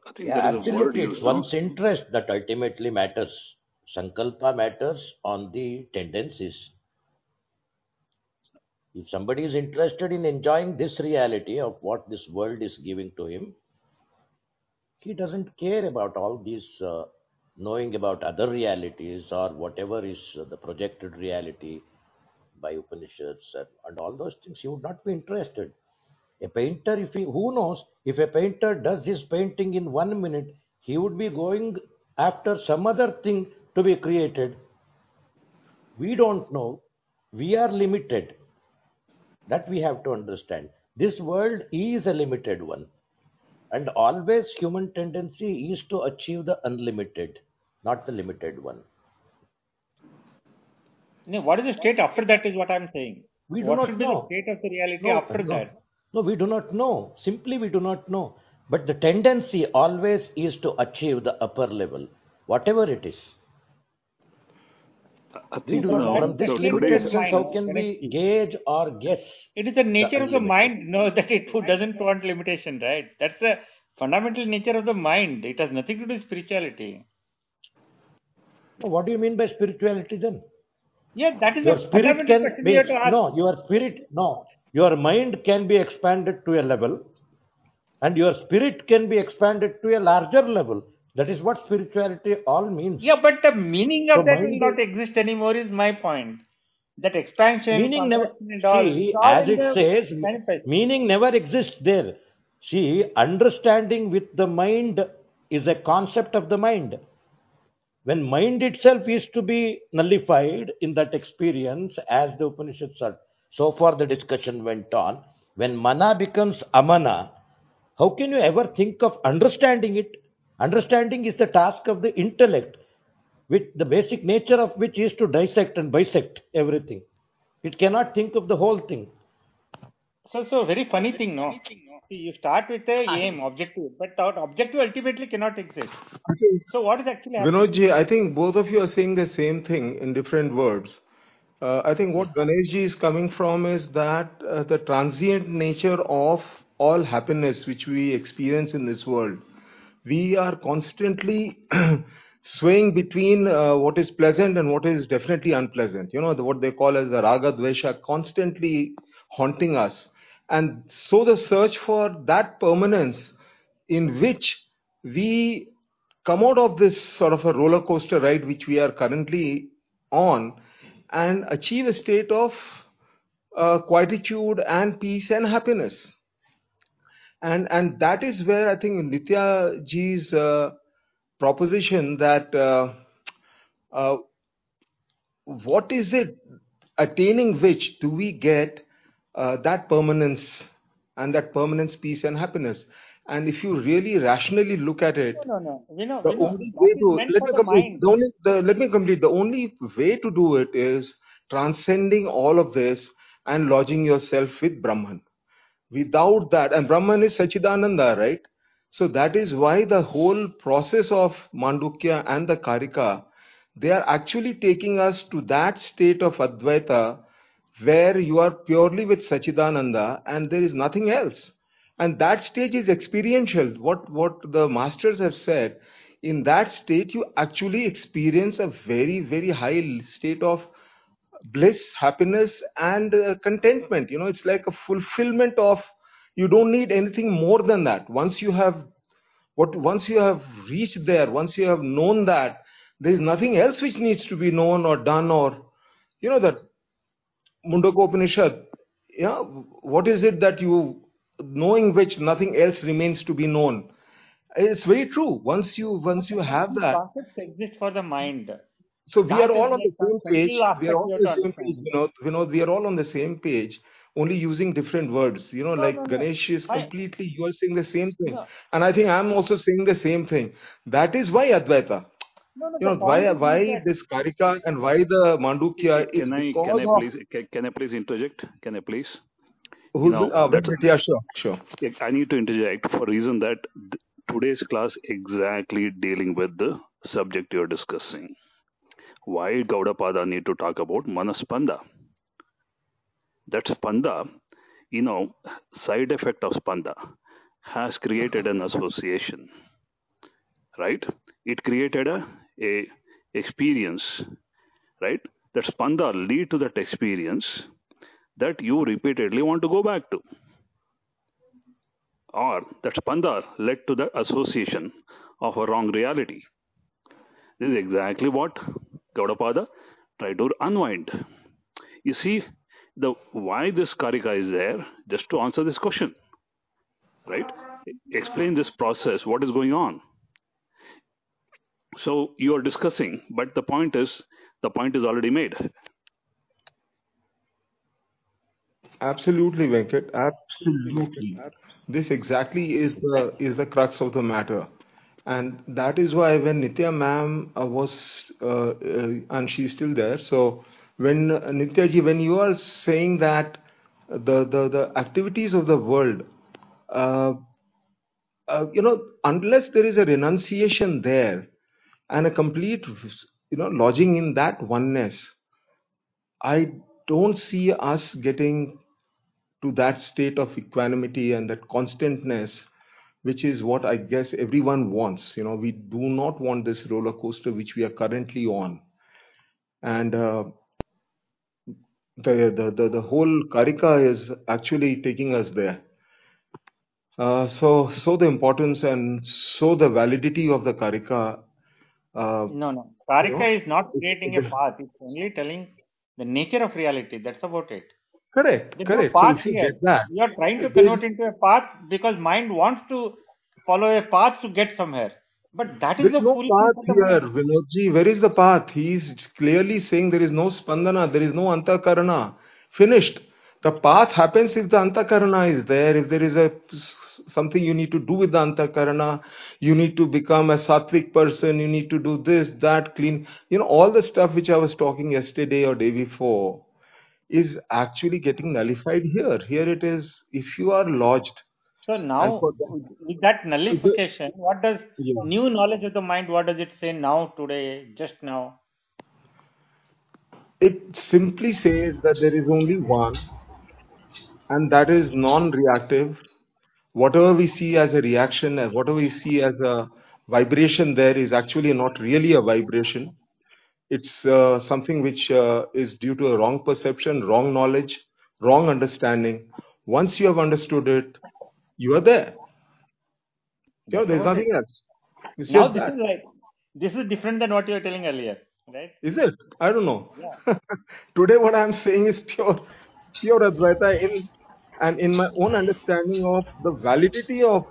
I think Yeah, there is a word absolutely. It's one's interest that ultimately matters. Sankalpa matters on the tendencies. If somebody is interested in enjoying this reality of what this world is giving to him, he doesn't care about all these uh, knowing about other realities or whatever is uh, the projected reality by Upanishads and, and all those things. He would not be interested. A painter, if he, who knows, if a painter does his painting in one minute, he would be going after some other thing to be created. We don't know. We are limited. That we have to understand. This world is a limited one. And always human tendency is to achieve the unlimited, not the limited one. No, what is the state after that is what I'm saying. We do What not should be the state of the reality No, after no, that? No, we do not know. Simply, we do not know. But the tendency always is to achieve the upper level, whatever it is. I We do not, from this the the, nature of limited sense, how can we gauge or guess It is the the nature of the mind, no, that it doesn't want limitation, right? That's the fundamental nature of the mind. It has nothing to do with spirituality. What do you mean by spirituality then? Yeah, that is Your the spirit fundamental can question we be, have to ask. no, your spirit, no, your mind can be expanded to a level and your spirit can be expanded to a larger level. That is what spirituality all means. Yeah, but the meaning So of that will not exist anymore is my point. That expansion, meaning never, and all, see, as it says, manifest. meaning never exists there. See, understanding with the mind is a concept of the mind. When mind itself is to be nullified in that experience, as the Upanishads are, so far the discussion went on, when mana becomes amana, how can you ever think of understanding it? Understanding is the task of the intellect, which the basic nature of which is to dissect and bisect everything. It cannot think of the whole thing. So, so very funny thing, no? See, you start with a aim, objective, but that objective ultimately cannot exist. So, what is actually happening? Vinodji, I think both of you are saying the same thing in different words. Uh, I think what Ganeshji is coming from is that uh, the transient nature of all happiness which we experience in this world, we are constantly swaying between uh, what is pleasant and what is definitely unpleasant. You know, the, what they call as the raga dvesha constantly haunting us. And so the search for that permanence in which we come out of this sort of a roller coaster ride which we are currently on and achieve a state of uh, quietude and peace and happiness. And and that is where i think nitya ji's uh, proposition that uh, uh, what is it attaining which do we get uh, that permanence and that permanence peace and happiness and if you really rationally look at it No, no, no. Know, the only way to let me complete mind. the only the, let me complete the only way to do it is transcending all of this and lodging yourself with brahman Without that, and Brahman is Sachidananda, right? So that is why the whole process of Mandukya and the Karika, they are actually taking us to that state of Advaita where you are purely with Sachidananda and there is nothing else. And that stage is experiential. What, what the masters have said, in that state, you actually experience a very, very high state of bliss, happiness, and uh, contentment. You know, it's like a fulfillment of, you don't need anything more than that. Once you have what once you have reached there, once you have known that, there is nothing else which needs to be known or done or you know that Mundaka Upanishad, yeah, what is it that you knowing which nothing else remains to be known? It's very true. Once you once you have that, concepts exist for the mind. so we That are all on the same page. We are all on the same page. understand. You know, you know, we are all on the same page, only using different words. You know, No, like no, no. Ganesh is completely. You are saying the same thing, No, and I think I'm also saying the same thing. That is why Advaita. no, no. You know, why why that this Karika and why the Mandukya is Can I because can I please can, can I please interject? Can I please? You who's know uh, that's Venkat, yeah, sure, sure. I need to interject for reason that th- today's class exactly dealing with the subject you're discussing. Why Gaudapada need to talk about Manaspanda? That Spanda, you know, side effect of Spanda has created an association, right? It created a, a experience, right? That Spanda lead to that experience that you repeatedly want to go back to. Or that Spanda led to the association of a wrong reality. This is exactly what Gaudapada tried to unwind. You see, the why this karika is there, just to answer this question, right? Explain this process, what is going on. So you are discussing, but the point is, the point is already made. Absolutely, Venkat. Absolutely. This exactly is the is the crux of the matter, and that is why when Nitya ma'am uh, was uh, uh, and she's still there. So when uh, Nitya ji, when you are saying that the the the activities of the world, uh, uh, you know, unless there is a renunciation there and a complete, you know, lodging in that oneness, I don't see us getting to that state of equanimity and that constantness, which is what I guess everyone wants. You know, we do not want this roller coaster which we are currently on, and uh, the, the the the whole karika is actually taking us there. Uh, so so the importance and so the validity of the karika. Uh, No, no. you Karika know, is not creating a path. It's only telling the nature of reality. That's about it. Correct, There's no correct. So path if you get that, You are trying to convert into a path because mind wants to follow a path to get somewhere. But that is There is is the no path here. Vinodji. Where is the path? He is clearly saying there is no spandana, there is no antakarana. Finished. The path happens if the antakarana is there. If there is a something you need to do with the antakarana, you need to become a sattvic person. You need to do this, that, clean. You know all the stuff which I was talking yesterday or day before is actually getting nullified here. Here it is. If you are lodged, So now, that, with that nullification, what does yeah. new knowledge of the mind? What does it say now, today, just now? It simply says that there is only one, and that is non-reactive. Whatever we see as a reaction, whatever we see as a vibration, there is actually not really a vibration. It's uh, something which uh, is due to a wrong perception, wrong knowledge, wrong understanding. Once you have understood it, you are there. You know, there's nothing else. It's Now this that. is like this is different than what you were telling earlier, right? Is it? I don't know. Yeah. Today, what I'm saying is pure, pure Advaita in and in my own understanding of the validity of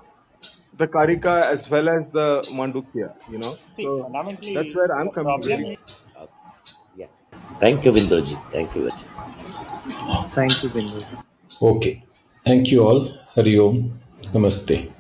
the Karika as well as the Mandukya. You know, See, so that's where I'm coming problem Thank you, Binduji. Thank you very. Thank you, Bindu. Okay. Thank you all. Hari Om. Namaste.